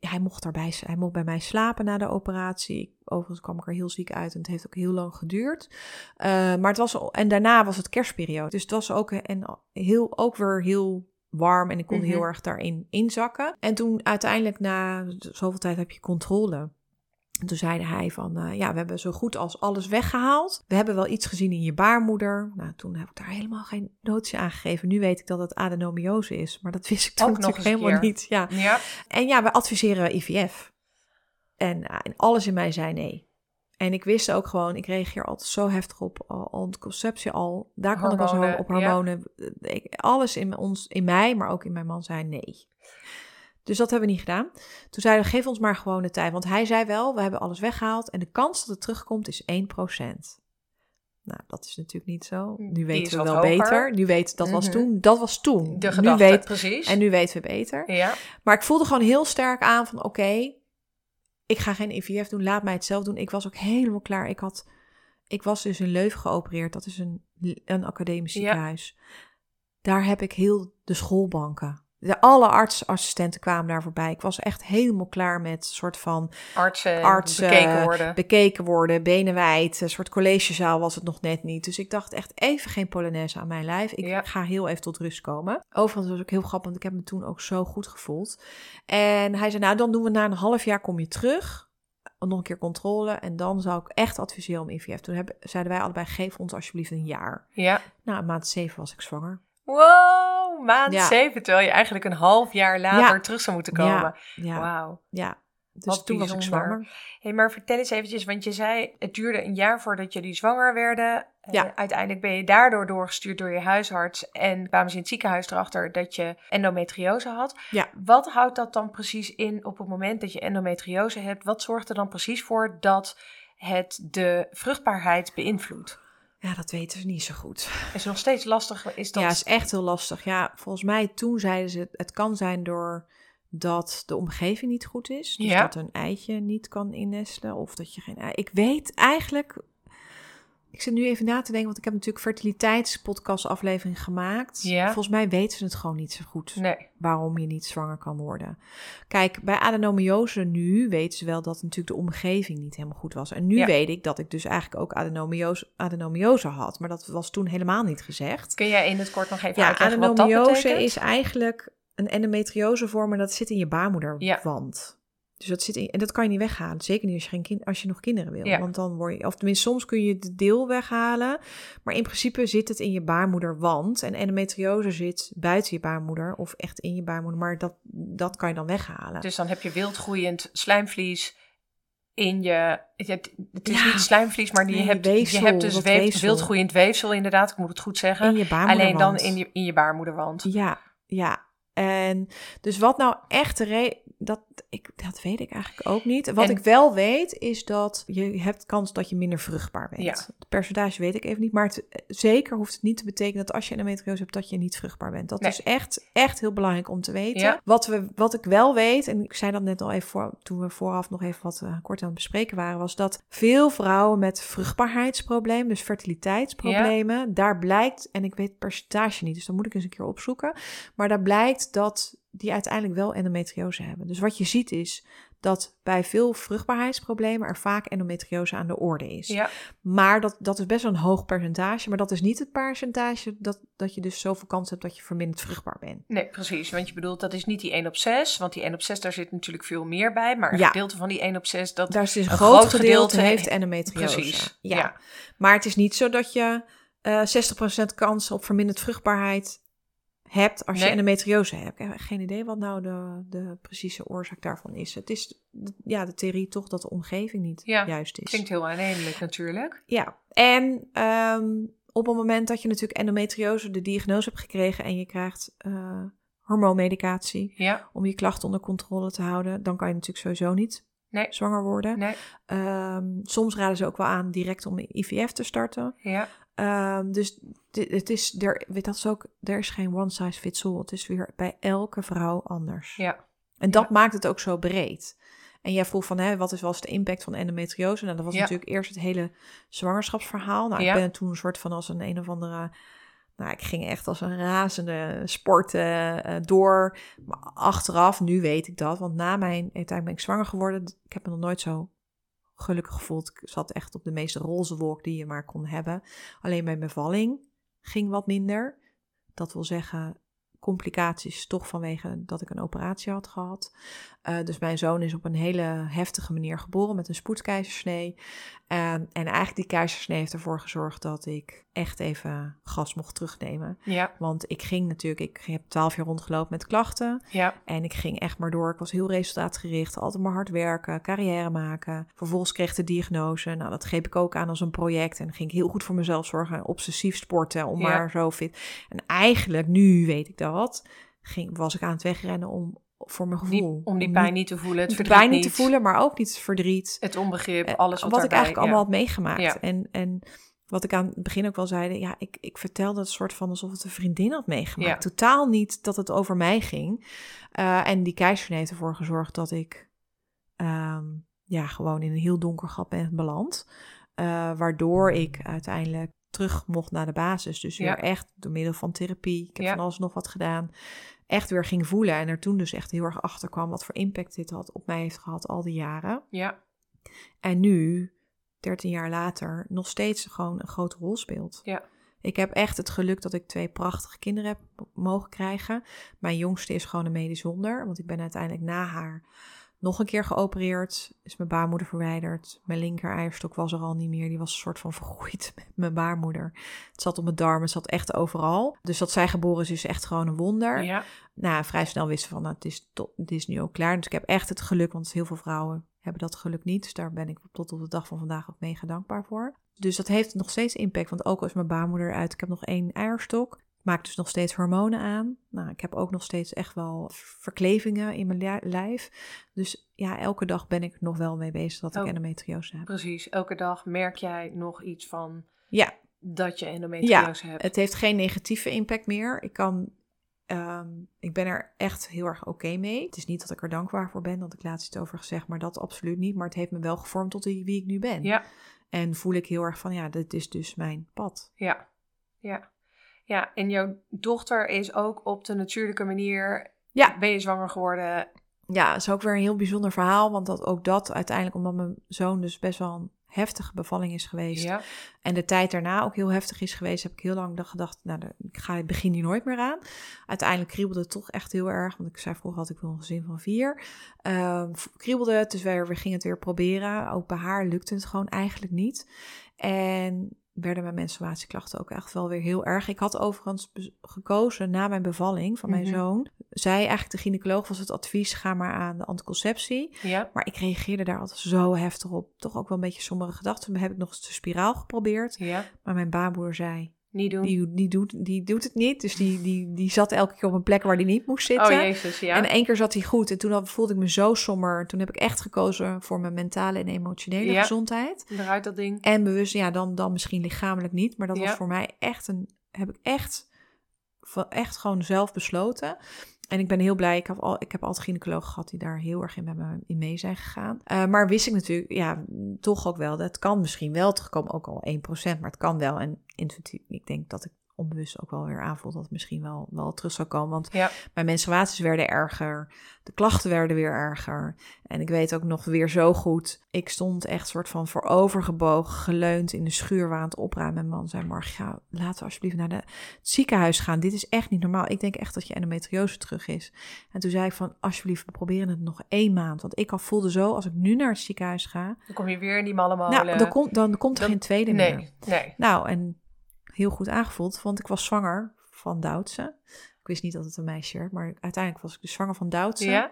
hij, mocht daarbij, hij mocht bij mij slapen na de operatie. Overigens kwam ik er heel ziek uit en het heeft ook heel lang geduurd. Uh, maar het was, en daarna was het kerstperiode. Dus het was ook, en heel, ook weer heel warm en ik kon Mhm. heel erg daarin inzakken. En toen uiteindelijk na zoveel tijd heb je controle. En toen zeide hij van, uh, ja, we hebben zo goed als alles weggehaald. We hebben wel iets gezien in je baarmoeder. Nou, toen heb ik daar helemaal geen notie aan gegeven. Nu weet ik dat het adenomiose is, maar dat wist ik toen Ook natuurlijk helemaal keer. niet. Ja. Ja. En ja, we adviseren IVF. En, uh, en alles in mij zei nee. En ik wist ook gewoon, ik reageer altijd zo heftig op al, al de conceptie al. Daar kon ik al zo op hormonen. Ik, alles in, ons, in mij, maar ook in mijn man zei nee. Dus dat hebben we niet gedaan. Toen zeiden we, geef ons maar gewoon de tijd. Want hij zei wel, we hebben alles weggehaald. En de kans dat het terugkomt is 1%. Nou, dat is natuurlijk niet zo. Nu Die weten we wel hoger. beter. Nu weten, dat was Mhm. toen. Dat was toen. De nu gedachte, weet, precies. en nu weten we beter. Ja. Maar ik voelde gewoon heel sterk aan van oké, ik ga geen IVF doen, laat mij het zelf doen. Ik was ook helemaal klaar. Ik, had, ik was dus in Leuven geopereerd. Dat is een, een academisch Ja. ziekenhuis. Daar heb ik heel de schoolbanken De, alle artsassistenten kwamen daar voorbij. Ik was echt helemaal klaar met soort van artsen, artsen bekeken worden. bekeken worden, benen wijd. Een soort collegezaal was het nog net niet. Dus ik dacht echt even geen Polonaise aan mijn lijf. Ik Ja. ga heel even tot rust komen. Overigens was ook heel grappig, want ik heb me toen ook zo goed gevoeld. En hij zei, nou dan doen we na een half jaar kom je terug. Nog een keer controle. En dan zou ik echt adviseren om IVF. Toen hebben, zeiden wij allebei, geef ons alsjeblieft een jaar. Ja. Nou, maand zeven was ik zwanger. Wow, maand Ja. 7, terwijl je eigenlijk een half jaar later Ja. terug zou moeten komen. Ja, ja, Wauw. ja. Dus Wat toen was ik zwanger. Hey, maar vertel eens eventjes, want je zei het duurde een jaar voordat jullie zwanger werden. Eh, Ja. uiteindelijk ben je daardoor doorgestuurd door je huisarts en kwamen ze in het ziekenhuis erachter dat je endometriose had. Ja. Wat houdt dat dan precies in op het moment dat je endometriose hebt? Wat zorgt er dan precies voor dat het de vruchtbaarheid beïnvloedt? Ja, dat weten ze niet zo goed. Is het nog steeds lastig? Is dat... Ja, is echt heel lastig. Ja, volgens mij toen zeiden ze, het kan zijn door dat de omgeving niet goed is. Dus Ja. dat een eitje niet kan innestelen of dat je geen. Ik weet eigenlijk... Ik zit nu even na te denken, want ik heb natuurlijk fertiliteitspodcast aflevering gemaakt. Ja. Volgens mij weten ze het gewoon niet zo goed Nee. waarom je niet zwanger kan worden. Kijk, bij adenomiose nu weten ze wel dat natuurlijk de omgeving niet helemaal goed was. En nu Ja. weet ik dat ik dus eigenlijk ook adenomiose, adenomiose had. Maar dat was toen helemaal niet gezegd. Kun jij in het kort nog even Ja, uitleggen wat dat adenomiose betekent? is eigenlijk een endometriosevorm en dat zit in je baarmoederwand. Dus dat zit in, en dat kan je niet weghalen. Zeker niet als je, geen kind, als je nog kinderen wil. Ja. Want dan word je, of tenminste, soms kun je het deel weghalen. Maar in principe zit het in je baarmoederwand. En endometriose zit buiten je baarmoeder of echt in je baarmoeder. Maar dat, dat kan je dan weghalen. Dus dan heb je wildgroeiend slijmvlies in je... Het het is Ja. niet slijmvlies, maar die Nee, hebt, weefsel, je hebt dus weef- weefsel. wildgroeiend weefsel inderdaad. Ik moet het goed zeggen. Alleen dan in je, in je baarmoederwand. Ja, ja. En dus wat nou echt de reden... Dat, ik, dat weet ik eigenlijk ook niet. Wat En- ik wel weet, is dat je hebt kans dat je minder vruchtbaar bent. Ja. Het percentage weet ik even niet. Maar het, zeker hoeft het niet te betekenen dat als je endometriose hebt, dat je niet vruchtbaar bent. Dat Nee. is echt, echt heel belangrijk om te weten. Ja. Wat, we, wat ik wel weet, en ik zei dat net al even voor, toen we vooraf nog even wat eh, kort aan het bespreken waren, was dat veel vrouwen met vruchtbaarheidsproblemen, dus fertiliteitsproblemen, daar blijkt, en ik weet het percentage niet, dus dan moet ik eens een keer opzoeken, maar daar blijkt dat die uiteindelijk wel endometriose hebben. Dus wat je ziet is dat bij veel vruchtbaarheidsproblemen er vaak endometriose aan de orde is. Ja, Maar dat, dat is best wel een hoog percentage, maar dat is niet het percentage dat, dat je dus zoveel kans hebt dat je verminderd vruchtbaar bent. nee, precies. Want je bedoelt, dat is niet die 1 op 6. Want die 1 op 6, daar zit natuurlijk veel meer bij. Maar een Ja. gedeelte van die 1 op 6, dat... Daar is dus een, Een groot, groot gedeelte, gedeelte heeft endometriose. Precies, Ja. ja. Maar het is niet zo dat je eh 60% kans op verminderd vruchtbaarheid hebt als je endometriose hebt. Ik heb geen idee wat nou de, de precieze oorzaak daarvan is. Het is ja, de theorie toch dat de omgeving niet Ja, juist is. Klinkt heel aannemelijk natuurlijk. Ja, en ehm, op het moment dat je natuurlijk endometriose de diagnose hebt gekregen en je krijgt eh, hormoonmedicatie Ja, om je klachten onder controle te houden, dan kan je natuurlijk sowieso niet Nee. zwanger worden. nee, Ehm, soms raden ze ook wel aan direct om IVF te starten. ja. Ehm, dus het is, er, weet dat is ook, er is geen one size fits all. Het is weer bij elke vrouw anders. Ja, En dat Ja. maakt het ook zo breed. En jij vroeg van, hè, wat is wel eens de impact van endometriose? Nou, dat was Ja. natuurlijk eerst het hele zwangerschapsverhaal. Nou, Ja. ik ben toen een soort van als een een of andere... Nou, ik ging echt als een razende sporten eh, door. Maar achteraf, nu weet ik dat. Want na mijn, uiteindelijk ben ik zwanger geworden. Ik heb me nog nooit zo gelukkig gevoeld. Ik zat echt op de meest roze wolk die je maar kon hebben. Alleen mijn bevalling ging wat minder. Dat wil zeggen, complicaties toch vanwege dat ik een operatie had gehad. Eh, dus mijn zoon is op een hele heftige manier geboren met een spoedkeizersnee. Ehm, en eigenlijk die keizersnee heeft ervoor gezorgd dat ik echt even gas mocht terugnemen. ja, Want ik ging natuurlijk, ik heb twaalf jaar rondgelopen met klachten. ja. En ik ging echt maar door. Ik was heel resultaatgericht. Altijd maar hard werken, carrière maken. Vervolgens kreeg ik de diagnose. Nou, dat greep ik ook aan als een project. En ging ik heel goed voor mezelf zorgen. Obsessief sporten, om Ja. maar zo fit. En eigenlijk, nu weet ik dat, ging, was ik aan het wegrennen om voor mijn Die- gevoel. om die pijn niet te voelen, het de pijn niet te voelen, maar ook niet het verdriet. Het onbegrip, Eh, alles wat, wat ik eigenlijk allemaal had meegemaakt. Ja. En, en wat ik aan het begin ook wel zeide, ja, ik, ik vertelde het soort van alsof het een vriendin had meegemaakt. Ja. Totaal niet dat het over mij ging. Eh, en die keizersnee heeft ervoor gezorgd dat ik ehm, ja, gewoon in een heel donker gat ben beland. Eh, waardoor ik uiteindelijk terug mocht naar de basis. Dus weer Ja. echt door middel van therapie. Ik heb Ja. van alles nog wat gedaan. Echt weer ging voelen. En er toen dus echt heel erg achter kwam wat voor impact dit had op mij heeft gehad al die jaren. Ja, En nu, 13 jaar later, nog steeds gewoon een grote rol speelt. Ja. Ik heb echt het geluk dat ik twee prachtige kinderen heb mogen krijgen. Mijn jongste is gewoon een medisch wonder. Want ik ben uiteindelijk na haar nog een keer geopereerd. Is mijn baarmoeder verwijderd. Mijn linker eierstok was er al niet meer. Die was een soort van vergroeid met mijn baarmoeder. Het zat op mijn darmen, het zat echt overal. Dus dat zij geboren is, is echt gewoon een wonder ja, nou, vrij snel wisten van, nou, het, is to- het is nu ook klaar. Dus ik heb echt het geluk, want heel veel vrouwen hebben dat geluk niet. Dus daar ben ik tot op de dag van vandaag ook mega dankbaar voor. Dus dat heeft nog steeds impact, want ook als mijn baarmoeder uit, ik heb nog één eierstok. Maak dus nog steeds hormonen aan. Nou, ik heb ook nog steeds echt wel verklevingen in mijn li- lijf. Dus ja, elke dag ben ik nog wel mee bezig dat ik Oh. endometriose heb. precies. Elke dag merk jij nog iets van Ja, dat je endometriose hebt. Het heeft geen negatieve impact meer. Ik kan. ehm, ik ben er echt heel erg oké mee. Het is niet dat ik er dankbaar voor ben, dat ik laatst iets over gezegd, maar dat absoluut niet. Maar het heeft me wel gevormd tot wie wie ik nu ben. Ja, En voel ik heel erg van, ja, dit is dus mijn pad. ja, ja. Ja, en jouw dochter is ook op de natuurlijke manier... Ja. Ben je zwanger geworden? Ja, is ook weer een heel bijzonder verhaal, want dat ook dat uiteindelijk, omdat mijn zoon dus best wel een heftige bevalling is geweest. Ja, En de tijd daarna ook heel heftig is geweest, heb ik heel lang gedacht, nou, ik ga het begin hier nooit meer aan. Uiteindelijk kriebelde het toch echt heel erg, want ik zei vroeger had ik wil een gezin van vier. Ehm, kriebelde het, dus wij, we gingen het weer proberen. Ook bij haar lukte het gewoon eigenlijk niet. En werden mijn menstruatieklachten ook echt wel weer heel erg. Ik had overigens gekozen na mijn bevalling van mijn Mhm. zoon. Zij eigenlijk de gynaecoloog was het advies, ga maar aan de anticonceptie. ja, Maar ik reageerde daar altijd zo heftig op. Toch ook wel een beetje sombere gedachten. Heb ik nog eens de spiraal geprobeerd. ja. Maar mijn baarmoeder zei, Niet doen. die, die, doet, die doet het niet. Dus die, die, die zat elke keer op een plek waar die niet moest zitten. Oh jezus, ja. En één keer zat hij goed. En toen had- voelde ik me zo somber. Toen heb ik echt gekozen voor mijn mentale en emotionele Ja. gezondheid. Eruit dat ding. En bewust, ja, dan, dan misschien lichamelijk niet. Maar dat was voor mij echt een... Heb ik echt, van- echt gewoon zelf besloten. En ik ben heel blij. Ik heb, al, ik heb altijd gynaecologen gehad die daar heel erg in met me in mee zijn gegaan. Eh, maar wist ik natuurlijk, ja, toch ook wel. Dat kan misschien wel terugkomen. Ook al 1%, maar het kan wel. En intuïtief, ik denk dat ik onbewust ook wel weer aanvoel dat het misschien wel, wel terug zou komen. Want Ja. mijn menstruaties werden erger. De klachten werden weer erger. En ik weet ook nog weer zo goed. Ik stond echt soort van voorovergebogen, geleund in de schuur waar aan het opruimen. Mijn man zei, Marga, laten we alsjeblieft naar de, het ziekenhuis gaan. Dit is echt niet normaal. Ik denk echt dat je endometriose terug is. En toen zei ik van, alsjeblieft, we proberen het nog één maand. Want ik al voelde zo, als ik nu naar het ziekenhuis ga... Dan kom je weer in die malle molen. Nou, dan, komt dan komt er Dan- geen tweede meer. Nee, nee. Nou, en heel goed aangevoeld, want ik was zwanger van Doutse. Ik wist niet dat het een meisje werd, maar uiteindelijk was ik dus zwanger van Doutse. Ja?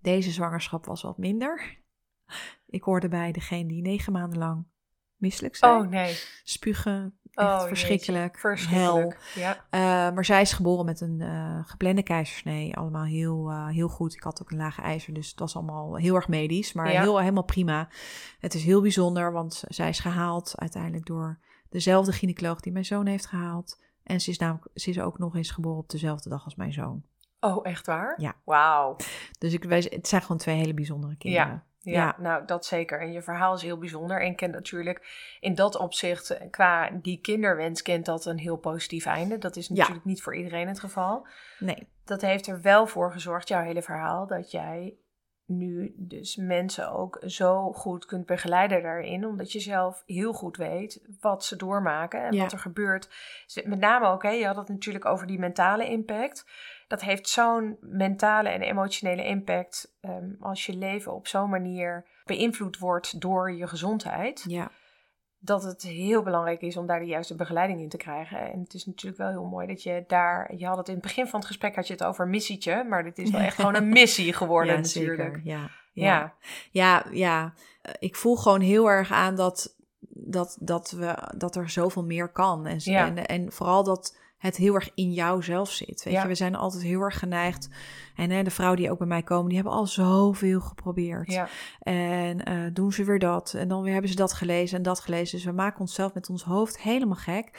Deze zwangerschap was wat minder. Ik hoorde bij degene die negen maanden lang misselijk zijn. Oh nee. Spugen, echt Oh, verschrikkelijk. jeetje. Verschrikkelijk. Ja. Eh, maar zij is geboren met een eh geplande keizersnee. Allemaal heel, eh, heel goed. Ik had ook een lage ijzer, dus het was allemaal heel erg medisch. Maar Ja. heel, helemaal prima. Het is heel bijzonder, want zij is gehaald uiteindelijk door dezelfde gynaecoloog die mijn zoon heeft gehaald. En ze is, namelijk, ze is ook nog eens geboren op dezelfde dag als mijn zoon. Oh, echt waar? Ja. Wauw. Dus ik, wij, het zijn gewoon twee hele bijzondere kinderen. Ja, Ja. nou dat zeker. En je verhaal is heel bijzonder. En kent natuurlijk in dat opzicht, eh, qua die kinderwens, kent dat een heel positief einde. Dat is Ja. natuurlijk niet voor iedereen het geval. Nee, Dat heeft er wel voor gezorgd, jouw hele verhaal, dat jij nu dus mensen ook zo goed kunt begeleiden daarin. Omdat je zelf heel goed weet wat ze doormaken en Ja. wat er gebeurt. Met name ook, hè, je had het natuurlijk over die mentale impact. Dat heeft zo'n mentale en emotionele impact ehm, als je leven op zo'n manier beïnvloed wordt door je gezondheid. ja. Dat het heel belangrijk is om daar de juiste begeleiding in te krijgen. En het is natuurlijk wel heel mooi dat je daar. Je had het in het begin van het gesprek had je het over missietje. Maar dit is wel echt gewoon een missie geworden, ja, natuurlijk. Zeker. Ja, Ja. ja. ja, Ik voel gewoon heel erg aan dat, dat, dat, we, dat er zoveel meer kan. En, Ja. en, en vooral dat het heel erg in jou zelf zit. Weet Ja. je, we zijn altijd heel erg geneigd. En hè, de vrouwen die ook bij mij komen, die hebben al zoveel geprobeerd. Ja, En eh, doen ze weer dat. En dan weer hebben ze dat gelezen en dat gelezen. Dus we maken onszelf met ons hoofd helemaal gek.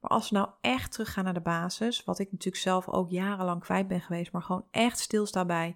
Maar als we nou echt teruggaan naar de basis, wat ik natuurlijk zelf ook jarenlang kwijt ben geweest, maar gewoon echt stilsta bij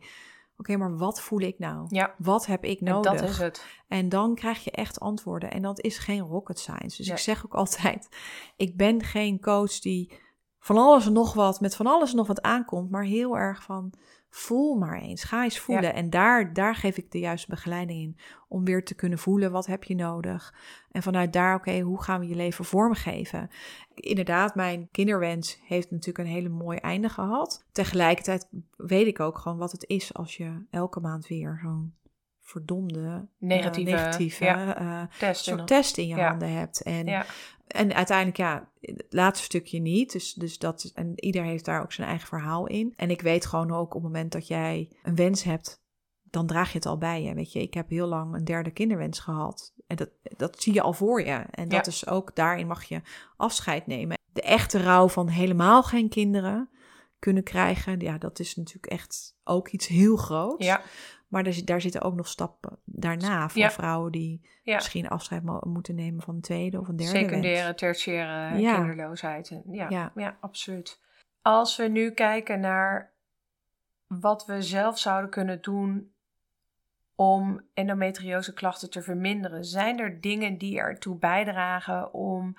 oké, maar wat voel ik nou? Ja. Wat heb ik En nodig? dat is het. En dan krijg je echt antwoorden. En dat is geen rocket science. Dus Nee. ik zeg ook altijd: ik ben geen coach die van alles en nog wat, met van alles en nog wat aankomt, maar heel erg van voel maar eens. Ga eens voelen. En daar, daar geef ik de juiste begeleiding in. Om weer te kunnen voelen wat heb je nodig. En vanuit daar, oké, hoe gaan we je leven vormgeven? Inderdaad, mijn kinderwens heeft natuurlijk een hele mooi einde gehad. Tegelijkertijd weet ik ook gewoon wat het is als je elke maand weer zo'n verdomde eh, Negatieve, negatieve ja. eh, Test. soort test in je Ja. handen hebt. En, Ja. En uiteindelijk, ja, het laatste stukje niet. Dus, dus dat, en ieder heeft daar ook zijn eigen verhaal in. En ik weet gewoon ook op het moment dat jij een wens hebt, dan draag je het al bij je. Weet je, ik heb heel lang een derde kinderwens gehad. En dat, dat zie je al voor je. En dat Ja. is ook, daarin mag je afscheid nemen. De echte rouw van helemaal geen kinderen kunnen krijgen, ja, dat is natuurlijk echt ook iets heel groots. Ja. Maar er, daar zitten ook nog stappen daarna voor Ja. vrouwen die Ja. misschien afscheid mo- moeten nemen van een tweede of een derde Secundaire, tertiaire Ja. kinderloosheid. Ja. Ja. absoluut. Als we nu kijken naar wat we zelf zouden kunnen doen om endometriose klachten te verminderen, zijn er dingen die ertoe bijdragen om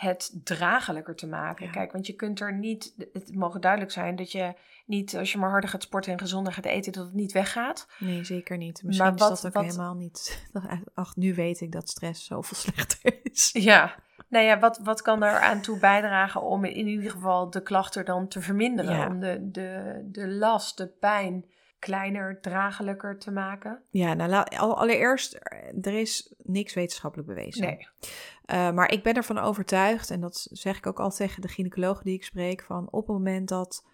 het draaglijker te maken? Ja. Kijk, want je kunt er niet, het mogen duidelijk zijn dat je niet, als je maar harder gaat sporten en gezonder gaat eten, dat het niet weggaat. Nee, zeker niet. Misschien Maar wat- is dat ook wat- helemaal niet. Ach, nu weet ik dat stress zoveel slechter is. Ja, nou ja, wat, wat kan er aan toe bijdragen om in ieder geval de klachten dan te verminderen? Ja. Om de, de, de last, de pijn kleiner, draaglijker te maken? Ja, nou allereerst, er is niks wetenschappelijk bewezen. Nee. Eh, maar ik ben ervan overtuigd, en dat zeg ik ook al tegen de gynaecologen die ik spreek, van op het moment dat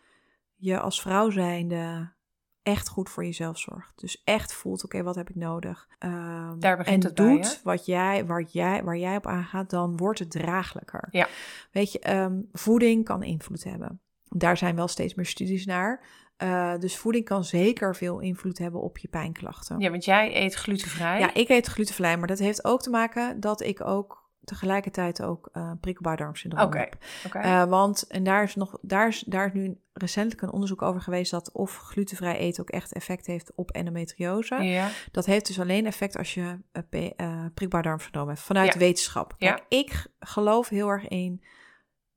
je als vrouw zijnde echt goed voor jezelf zorgt. Dus echt voelt, oké, wat heb ik nodig? Ehm, Daar begint en het bij, doet wat jij, waar, jij, waar jij op aangaat, dan wordt het draaglijker. Ja. Weet je, ehm, voeding kan invloed hebben. Daar zijn wel steeds meer studies naar. Eh, dus voeding kan zeker veel invloed hebben op je pijnklachten. Ja, want jij eet glutenvrij. Ja, ik eet glutenvrij, maar dat heeft ook te maken dat ik ook tegelijkertijd ook eh prikkelbaar darmsyndroom Oké, heb. Oké. Eh, want, en daar is, nog, daar, is, daar is nu recentelijk een onderzoek over geweest dat of glutenvrij eten ook echt effect heeft op endometriose. ja. Dat heeft dus alleen effect als je P- eh, prikkelbaar darmsyndroom hebt, vanuit Ja. wetenschap. Ja. Ik geloof heel erg in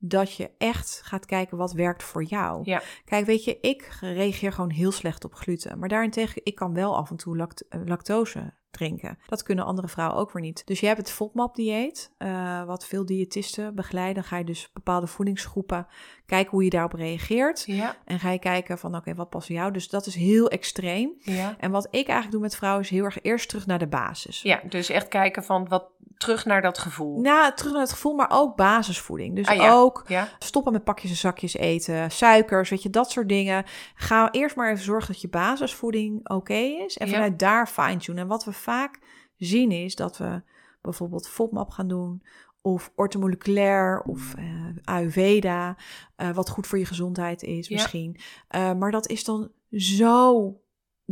dat je echt gaat kijken wat werkt voor jou. Ja. Kijk, weet je, ik reageer gewoon heel slecht op gluten. Maar daarentegen, ik kan wel af en toe lact- eh, lactose drinken. Dat kunnen andere vrouwen ook weer niet. Dus je hebt het FODMAP-dieet, eh, wat veel diëtisten begeleiden. Ga je dus bepaalde voedingsgroepen kijken hoe je daarop reageert. Ja. En ga je kijken van, oké, wat past bij jou? Dus dat is heel extreem. Ja. En wat ik eigenlijk doe met vrouwen is heel erg eerst terug naar de basis. ja, dus echt kijken van wat terug naar dat gevoel. Nou, terug naar het gevoel, maar ook basisvoeding. Dus Ah, ja. ook Ja. stoppen met pakjes en zakjes eten, suikers, weet je, dat soort dingen. Ga eerst maar even zorgen dat je basisvoeding oké is. En Ja. vanuit daar fine-tunen. En wat we vaak zien is dat we bijvoorbeeld FODMAP gaan doen... of ortomoleculair of eh, Ayurveda, eh, wat goed voor je gezondheid is Ja. misschien. Eh, maar dat is dan zo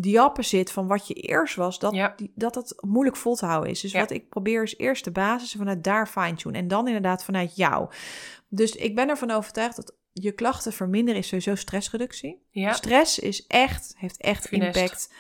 die opposite van wat je eerst was, dat, Ja. die, dat het moeilijk vol te houden is. Dus Ja. wat ik probeer is eerst de basis vanuit daar fine-tune. En dan inderdaad vanuit jou. Dus ik ben ervan overtuigd dat je klachten verminderen is sowieso stressreductie. Ja. Stress is echt, heeft echt impact,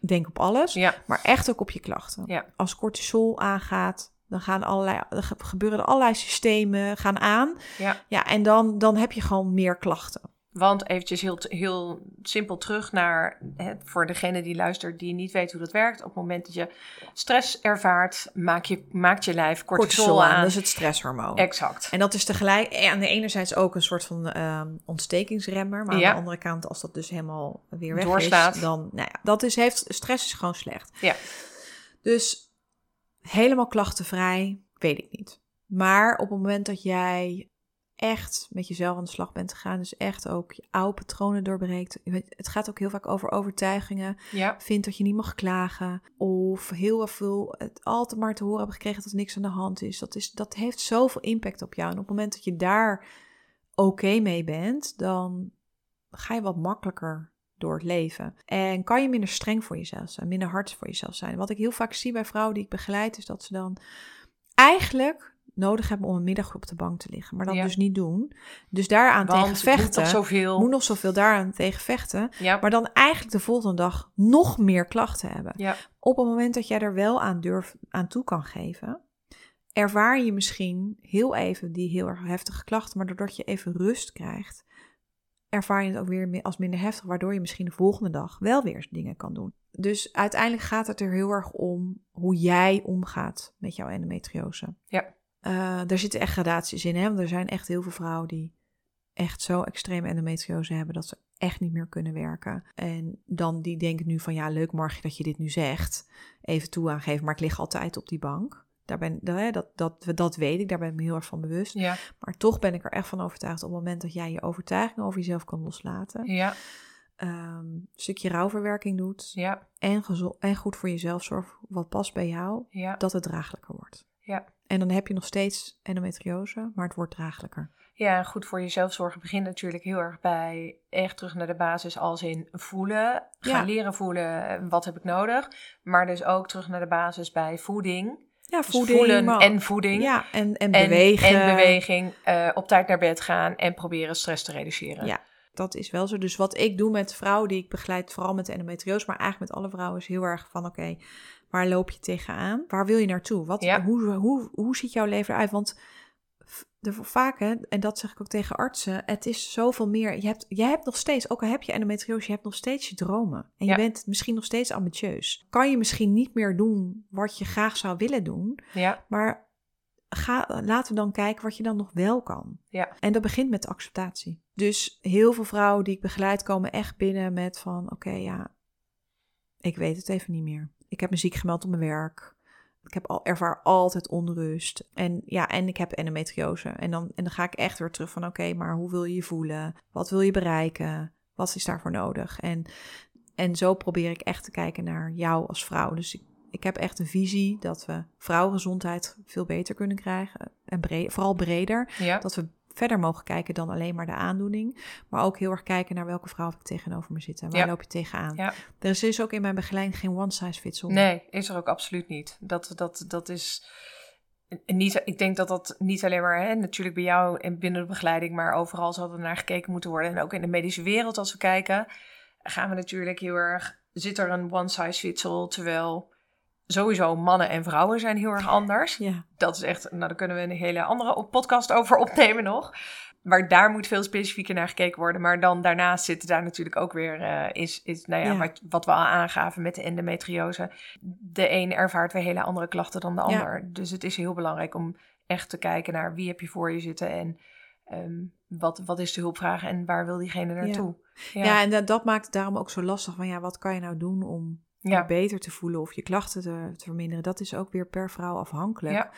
denk op alles, Ja. maar echt ook op je klachten. Ja. Als cortisol aangaat, dan gaan allerlei, er ge- gebeuren er allerlei systemen gaan aan. Ja. Ja, en dan, dan heb je gewoon meer klachten. Want eventjes heel, heel simpel terug naar, hè, voor degene die luistert die niet weet hoe dat werkt. Op het moment dat je stress ervaart, maak je, maakt je lijf cortisol, aan. dat is het stresshormoon. Exact. En dat is tegelijk eh, aan de ene ook een soort van ehm, ontstekingsremmer. Maar Ja. aan de andere kant, als dat dus helemaal weer weg Doorslaat. is, dan, nou ja, dat is, heeft, stress is gewoon slecht. Ja. Dus helemaal klachtenvrij, weet ik niet. Maar op het moment dat jij echt met jezelf aan de slag bent gegaan, dus echt ook je oude patronen doorbreekt. Het gaat ook heel vaak over overtuigingen. Ja. Vindt dat je niet mag klagen. Of heel veel het altijd maar te horen hebben gekregen dat er niks aan de hand is. Dat, is, dat heeft zoveel impact op jou. En op het moment dat je daar oké mee bent, dan ga je wat makkelijker door het leven. En kan je minder streng voor jezelf zijn, minder hard voor jezelf zijn. Wat ik heel vaak zie bij vrouwen die ik begeleid, is dat ze dan eigenlijk nodig hebben om een middag op de bank te liggen. Maar dat Ja. dus niet doen. Dus daaraan Want tegen moet vechten. zoveel. Moet nog zoveel daaraan tegen vechten. Ja. Maar dan eigenlijk de volgende dag nog meer klachten hebben. Ja. Op het moment dat jij er wel aan durf aan toe kan geven, ervaar je misschien heel even die heel erg heftige klachten, maar doordat je even rust krijgt, ervaar je het ook weer als minder heftig, waardoor je misschien de volgende dag wel weer dingen kan doen. Dus uiteindelijk gaat het er heel erg om hoe jij omgaat met jouw endometriose. Ja. Eh, daar zitten echt gradaties in, hè? want er zijn echt heel veel vrouwen die echt zo extreme endometriose hebben dat ze echt niet meer kunnen werken. En dan die denken nu van ja, leuk Margie dat je dit nu zegt. Even toe aangeven, maar ik lig altijd op die bank. Daar ben, dat, dat, dat, dat weet ik, daar ben ik me heel erg van bewust. Ja. Maar toch ben ik er echt van overtuigd op het moment dat jij je overtuiging over jezelf kan loslaten. Ja. ehm, een stukje rouwverwerking doet Ja. en, en goed voor jezelf zorgt wat past bij jou, Ja. dat het draaglijker wordt. Ja. En dan heb je nog steeds endometriose, maar het wordt draaglijker. Ja, goed voor jezelf zorgen begint natuurlijk heel erg bij echt terug naar de basis als in voelen. Gaan Ja. leren voelen, eh, wat heb ik nodig. Maar dus ook terug naar de basis bij voeding. Ja, Dus voelen maar- en voeding. Ja, en, en En, bewegen. en beweging. eh, op tijd naar bed gaan en proberen stress te reduceren. Ja. Dat is wel zo. Dus wat ik doe met vrouwen die ik begeleid, vooral met endometriose, maar eigenlijk met alle vrouwen, is heel erg van: oké, waar loop je tegenaan? Waar wil je naartoe? Wat, Ja. hoe, hoe, hoe ziet jouw leven eruit? Want de, vaak, hè, en dat zeg ik ook tegen artsen, het is zoveel meer. Je hebt, je hebt nog steeds, ook al heb je endometriose, je hebt nog steeds je dromen. En je bent misschien nog steeds ambitieus. Kan je misschien niet meer doen wat je graag zou willen doen, Ja. maar ga, laten we dan kijken wat je dan nog wel kan. Ja. En dat begint met acceptatie. Dus heel veel vrouwen die ik begeleid komen echt binnen met van... oké, ja, ik weet het even niet meer. Ik heb me ziek gemeld op mijn werk. Ik heb al, ervaar altijd onrust. En ja, en ik heb endometriose. En dan, en dan ga ik echt weer terug van... oké, maar hoe wil je je voelen? Wat wil je bereiken? Wat is daarvoor nodig? En, en zo probeer ik echt te kijken naar jou als vrouw. Dus ik, ik heb echt een visie dat we vrouwengezondheid veel beter kunnen krijgen. En vooral breder. Ja. Dat we verder mogen kijken dan alleen maar de aandoening. Maar ook heel erg kijken naar welke vrouw heb ik tegenover me zitten. En waar Ja. loop je tegenaan? Ja. Er is dus ook in mijn begeleiding geen one size fits all. Nee, is er ook absoluut niet. Dat, dat, dat is. Niet, ik denk dat dat niet alleen maar hè, natuurlijk bij jou en binnen de begeleiding, maar overal zal er naar gekeken moeten worden. En ook in de medische wereld, als we kijken, gaan we natuurlijk heel erg. Zit er een one size fits all? Terwijl sowieso mannen en vrouwen zijn heel erg anders. Ja, Dat is echt, nou daar kunnen we een hele andere podcast over opnemen nog. Maar daar moet veel specifieker naar gekeken worden. Maar dan daarnaast zitten daar natuurlijk ook weer, eh, is, is nou ja, Ja. Wat, wat we al aangaven met de endometriose. De een ervaart weer hele andere klachten dan de Ja. ander. Dus het is heel belangrijk om echt te kijken naar wie heb je voor je zitten en ehm, wat, wat is de hulpvraag en waar wil diegene naartoe. ja. en dat, dat maakt het daarom ook zo lastig. Van ja, wat kan je nou doen om ja. beter te voelen of je klachten te, te verminderen? Dat is ook weer per vrouw afhankelijk. Ja.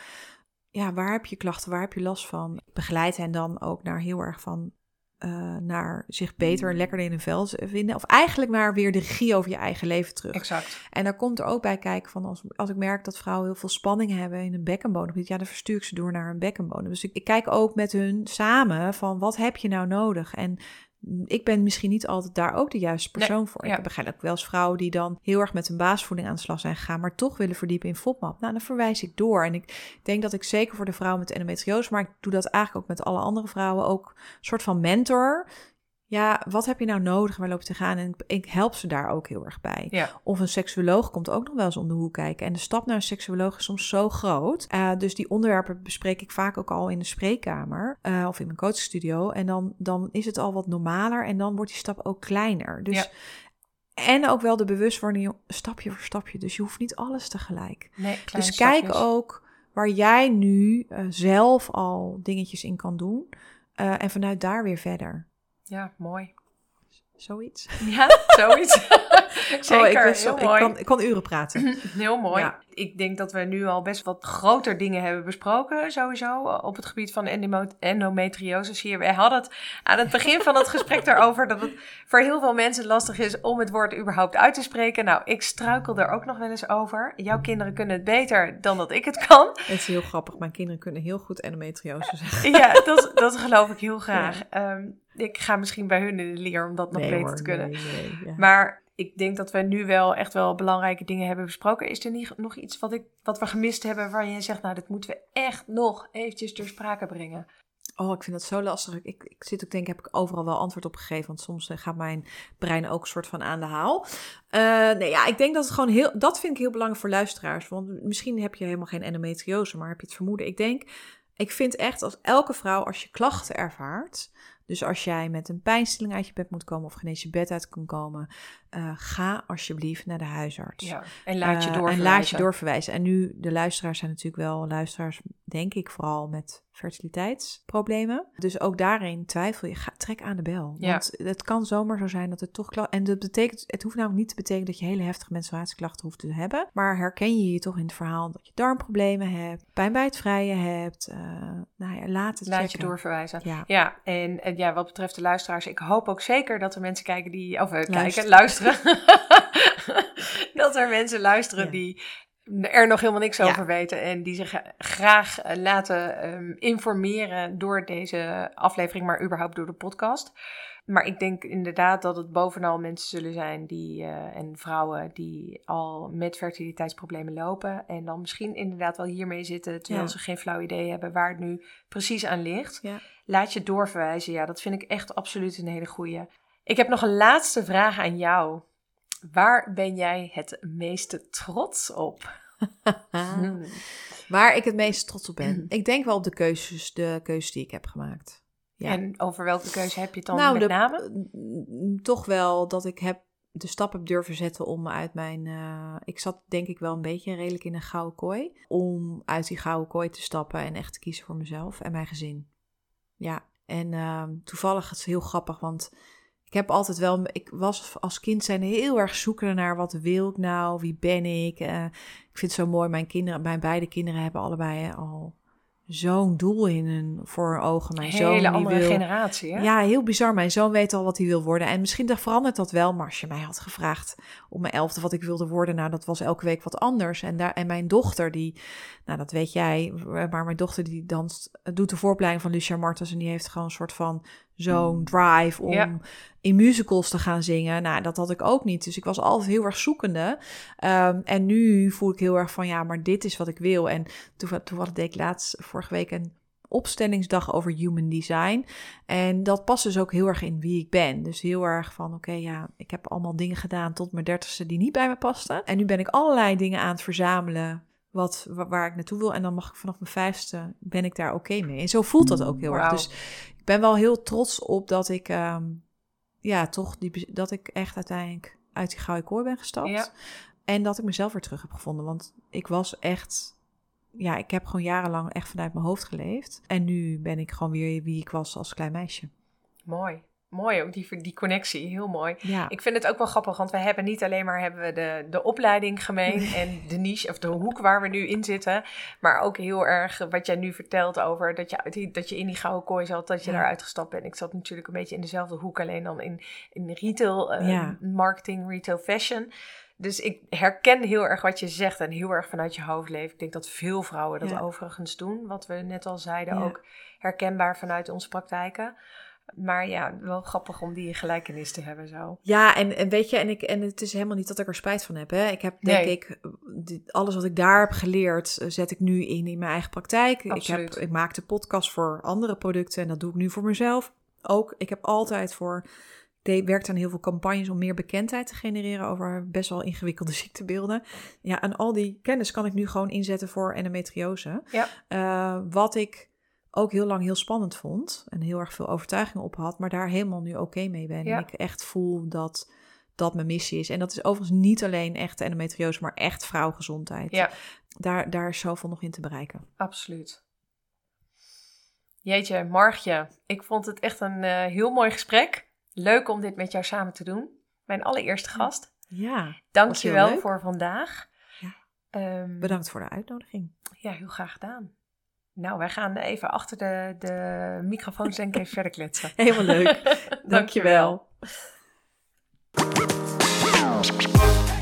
ja, waar heb je klachten, waar heb je last van? Ik begeleid hen dan ook naar heel erg van eh, naar zich beter en lekkerder in hun vel vinden. Of eigenlijk naar weer de regie over je eigen leven terug. exact. En daar komt er ook bij kijken van als, als ik merk dat vrouwen heel veel spanning hebben in een bekkenbodem, ja, dan verstuur ik ze door naar een bekkenbodem. Dus ik, ik kijk ook met hun samen van wat heb je nou nodig? En ik ben misschien niet altijd daar ook de juiste persoon voor. ja. Ik begrijp ook wel eens vrouwen die dan heel erg met hun basisvoeding aan de slag zijn gegaan, maar toch willen verdiepen in FODMAP. Nou, dan verwijs ik door. En ik denk dat ik zeker voor de vrouwen met endometriose, maar ik doe dat eigenlijk ook met alle andere vrouwen, ook een soort van mentor. Ja, wat heb je nou nodig? Waar loop je tegenaan? En ik, help ze daar ook heel erg bij. Ja. Of een seksuoloog komt ook nog wel eens om de hoek kijken. En de stap naar een seksuoloog is soms zo groot. Uh, dus die onderwerpen bespreek ik vaak ook al in de spreekkamer uh, of in mijn coachstudio. En dan, dan is het al wat normaler en dan wordt die stap ook kleiner. Dus, Ja. En ook wel de bewustwording, stapje voor stapje. Dus je hoeft niet alles tegelijk. Nee, Dus kijk stapjes. ook waar jij nu uh, zelf al dingetjes in kan doen. En vanuit daar weer verder. Ja, mooi. Zoiets. Ja, zoiets. Zeker, oh, ik, heel mooi. ik, kan, ik kan uren praten. Heel mooi. Ja. Ik denk dat we nu al best wat groter dingen hebben besproken, sowieso, op het gebied van endometriose. Hier, wij hadden het aan het begin van het gesprek daarover dat het voor heel veel mensen lastig is om het woord überhaupt uit te spreken. Nou, ik struikel er ook nog wel eens over. Jouw kinderen kunnen het beter dan dat ik het kan. Het is heel grappig. Mijn kinderen kunnen heel goed endometriose zeggen. Ja, dat, dat geloof ik heel graag. Ja. Um, ik ga misschien bij hun in de leer om dat nog nee, beter hoor, te kunnen. Nee, nee, ja. Maar ik denk dat we nu wel echt wel belangrijke dingen hebben besproken. Is er niet nog iets wat, ik, wat we gemist hebben waar je zegt, nou, dit moeten we echt nog eventjes ter sprake brengen? Oh, ik vind dat zo lastig. Ik, ik zit ook denk, heb ik overal wel antwoord op gegeven. Want soms eh, gaat mijn brein ook soort van aan de haal. Uh, nee, ja, ik denk dat het gewoon heel. Dat vind ik heel belangrijk voor luisteraars. Want misschien heb je helemaal geen endometriose, maar heb je het vermoeden. Ik denk, ik vind echt als elke vrouw, als je klachten ervaart. Dus als jij met een pijnstilling uit je bed moet komen of geen eens je bed uit kan komen, uh, ga alsjeblieft naar de huisarts. Ja, en laat je doorverwijzen. Uh, en laat je doorverwijzen. En nu, de luisteraars zijn natuurlijk wel luisteraars, denk ik, vooral met fertiliteitsproblemen. Dus ook daarin twijfel je, ga, trek aan de bel. Ja. Want het kan zomaar zo zijn dat het toch... En dat betekent, het hoeft namelijk niet te betekenen dat je hele heftige menstruatieklachten hoeft te hebben. Maar herken je je toch in het verhaal dat je darmproblemen hebt, pijn bij het vrije hebt. Uh, nou ja, laat het Laat je doorverwijzen. Ja, ja en, en, ja, wat betreft de luisteraars, ik hoop ook zeker dat er mensen kijken die... Of uh, kijken, luisteren. dat er mensen luisteren ja. die er nog helemaal niks over weten en die zich graag eh, laten um, informeren door deze aflevering, maar überhaupt door de podcast. Maar ik denk inderdaad dat het bovenal mensen zullen zijn die, uh, en vrouwen die al met fertiliteitsproblemen lopen. En dan misschien inderdaad wel hiermee zitten, terwijl ze geen flauw idee hebben waar het nu precies aan ligt. Ja. Laat je doorverwijzen. Ja, dat vind ik echt absoluut een hele goeie. Ik heb nog een laatste vraag aan jou. Waar ben jij het meeste trots op? Waar ik het meest trots op ben. Ik denk wel op de keuzes, de keuzes die ik heb gemaakt. Ja. En over welke keuze heb je het dan nou, met name? Toch wel dat ik heb de stap heb durven zetten om uit mijn... Uh, ik zat denk ik wel een beetje redelijk in een gouden kooi. Om uit die gouden kooi te stappen en echt te kiezen voor mezelf en mijn gezin. Ja, en uh, toevallig het is heel grappig, want ik heb altijd wel, ik was als kind zijn heel erg zoeken naar wat wil ik nou, wie ben ik. Uh, ik vind het zo mooi, mijn kinderen, mijn beide kinderen hebben allebei al zo'n doel in hun voor hun ogen. Mijn Hele zoon, die andere wil, generatie, hè? Ja, heel bizar. Mijn zoon weet al wat hij wil worden. En misschien verandert dat wel. Maar als je mij had gevraagd op mijn elfde wat ik wilde worden... nou, dat was elke week wat anders. En, daar, en mijn dochter, die... Nou, dat weet jij. Maar mijn dochter, die danst... doet de voorpleiding van Lucia Martens... en die heeft gewoon een soort van zo'n hmm. drive om in musicals te gaan zingen. Nou, dat had ik ook niet. Dus ik was altijd heel erg zoekende. Um, en nu voel ik heel erg van, ja, maar dit is wat ik wil. En toen, toen deed ik laatst vorige week een opstellingsdag over human design. En dat past dus ook heel erg in wie ik ben. Dus heel erg van, oké, ja, ik heb allemaal dingen gedaan tot mijn dertigste die niet bij me pasten. En nu ben ik allerlei dingen aan het verzamelen wat, waar ik naartoe wil. En dan mag ik vanaf mijn vijfste, ben ik daar oké mee. En zo voelt dat ook heel erg. Dus ik ben wel heel trots op dat ik, um, ja, toch, die, dat ik echt uiteindelijk uit die gouden kooi ben gestapt. En dat ik mezelf weer terug heb gevonden. Want ik was echt, ja, ik heb gewoon jarenlang echt vanuit mijn hoofd geleefd. En nu ben ik gewoon weer wie ik was als klein meisje. Mooi. Mooi ook, die, die connectie, heel mooi. Ja. Ik vind het ook wel grappig, want we hebben niet alleen maar hebben we de, de opleiding gemeen en de niche of de hoek waar we nu in zitten, maar ook heel erg wat jij nu vertelt over dat je, dat je in die gouden kooi zat, dat je ja. daaruit gestapt bent. Ik zat natuurlijk een beetje in dezelfde hoek, alleen dan in, in retail, uh, marketing, retail fashion. Dus ik herken heel erg wat je zegt en heel erg vanuit je hoofd leven. Ik denk dat veel vrouwen dat overigens doen, wat we net al zeiden, ook herkenbaar vanuit onze praktijken. Maar ja, wel grappig om die gelijkenis te hebben zo. Ja, en, en weet je, en, ik, en het is helemaal niet dat ik er spijt van heb. Hè. Ik heb, denk ik, alles wat ik daar heb geleerd, eh, zet ik nu in in mijn eigen praktijk. Ik, heb, ik maak de podcast voor andere producten en dat doe ik nu voor mezelf. Ook, ik heb altijd voor ik werkt aan heel veel campagnes om meer bekendheid te genereren over best wel ingewikkelde ziektebeelden. Ja, en al die kennis kan ik nu gewoon inzetten voor endometriose. Ja. Uh, wat ik ook heel lang heel spannend vond en heel erg veel overtuigingen op had, maar daar helemaal nu oké mee ben. En ik echt voel dat dat mijn missie is. En dat is overigens niet alleen echt endometriose, maar echt vrouwgezondheid. Ja. Daar, daar is zoveel nog in te bereiken. Absoluut. Jeetje, Margje, ik vond het echt een uh, heel mooi gesprek. Leuk om dit met jou samen te doen. Mijn allereerste gast. Ja. Dank je wel voor vandaag. Ja. Um, Bedankt voor de uitnodiging. Ja, heel graag gedaan. Nou, wij gaan even achter de, de microfoons denk ik even verder kletsen. Helemaal leuk. Dankjewel.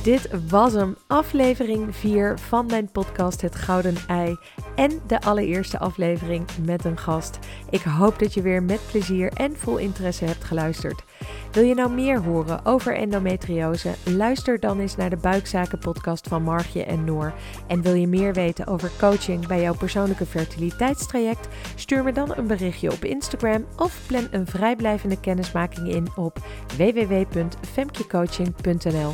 Dit was hem, aflevering 4 van mijn podcast Het Gouden Ei. En de allereerste aflevering met een gast. Ik hoop dat je weer met plezier en vol interesse hebt geluisterd. Wil je nou meer horen over endometriose? Luister dan eens naar de Buikzaken podcast van Margje en Noor. En wil je meer weten over coaching bij jouw persoonlijke fertiliteitstraject? Stuur me dan een berichtje op Instagram of plan een vrijblijvende kennismaking in op www.femkecoaching.nl.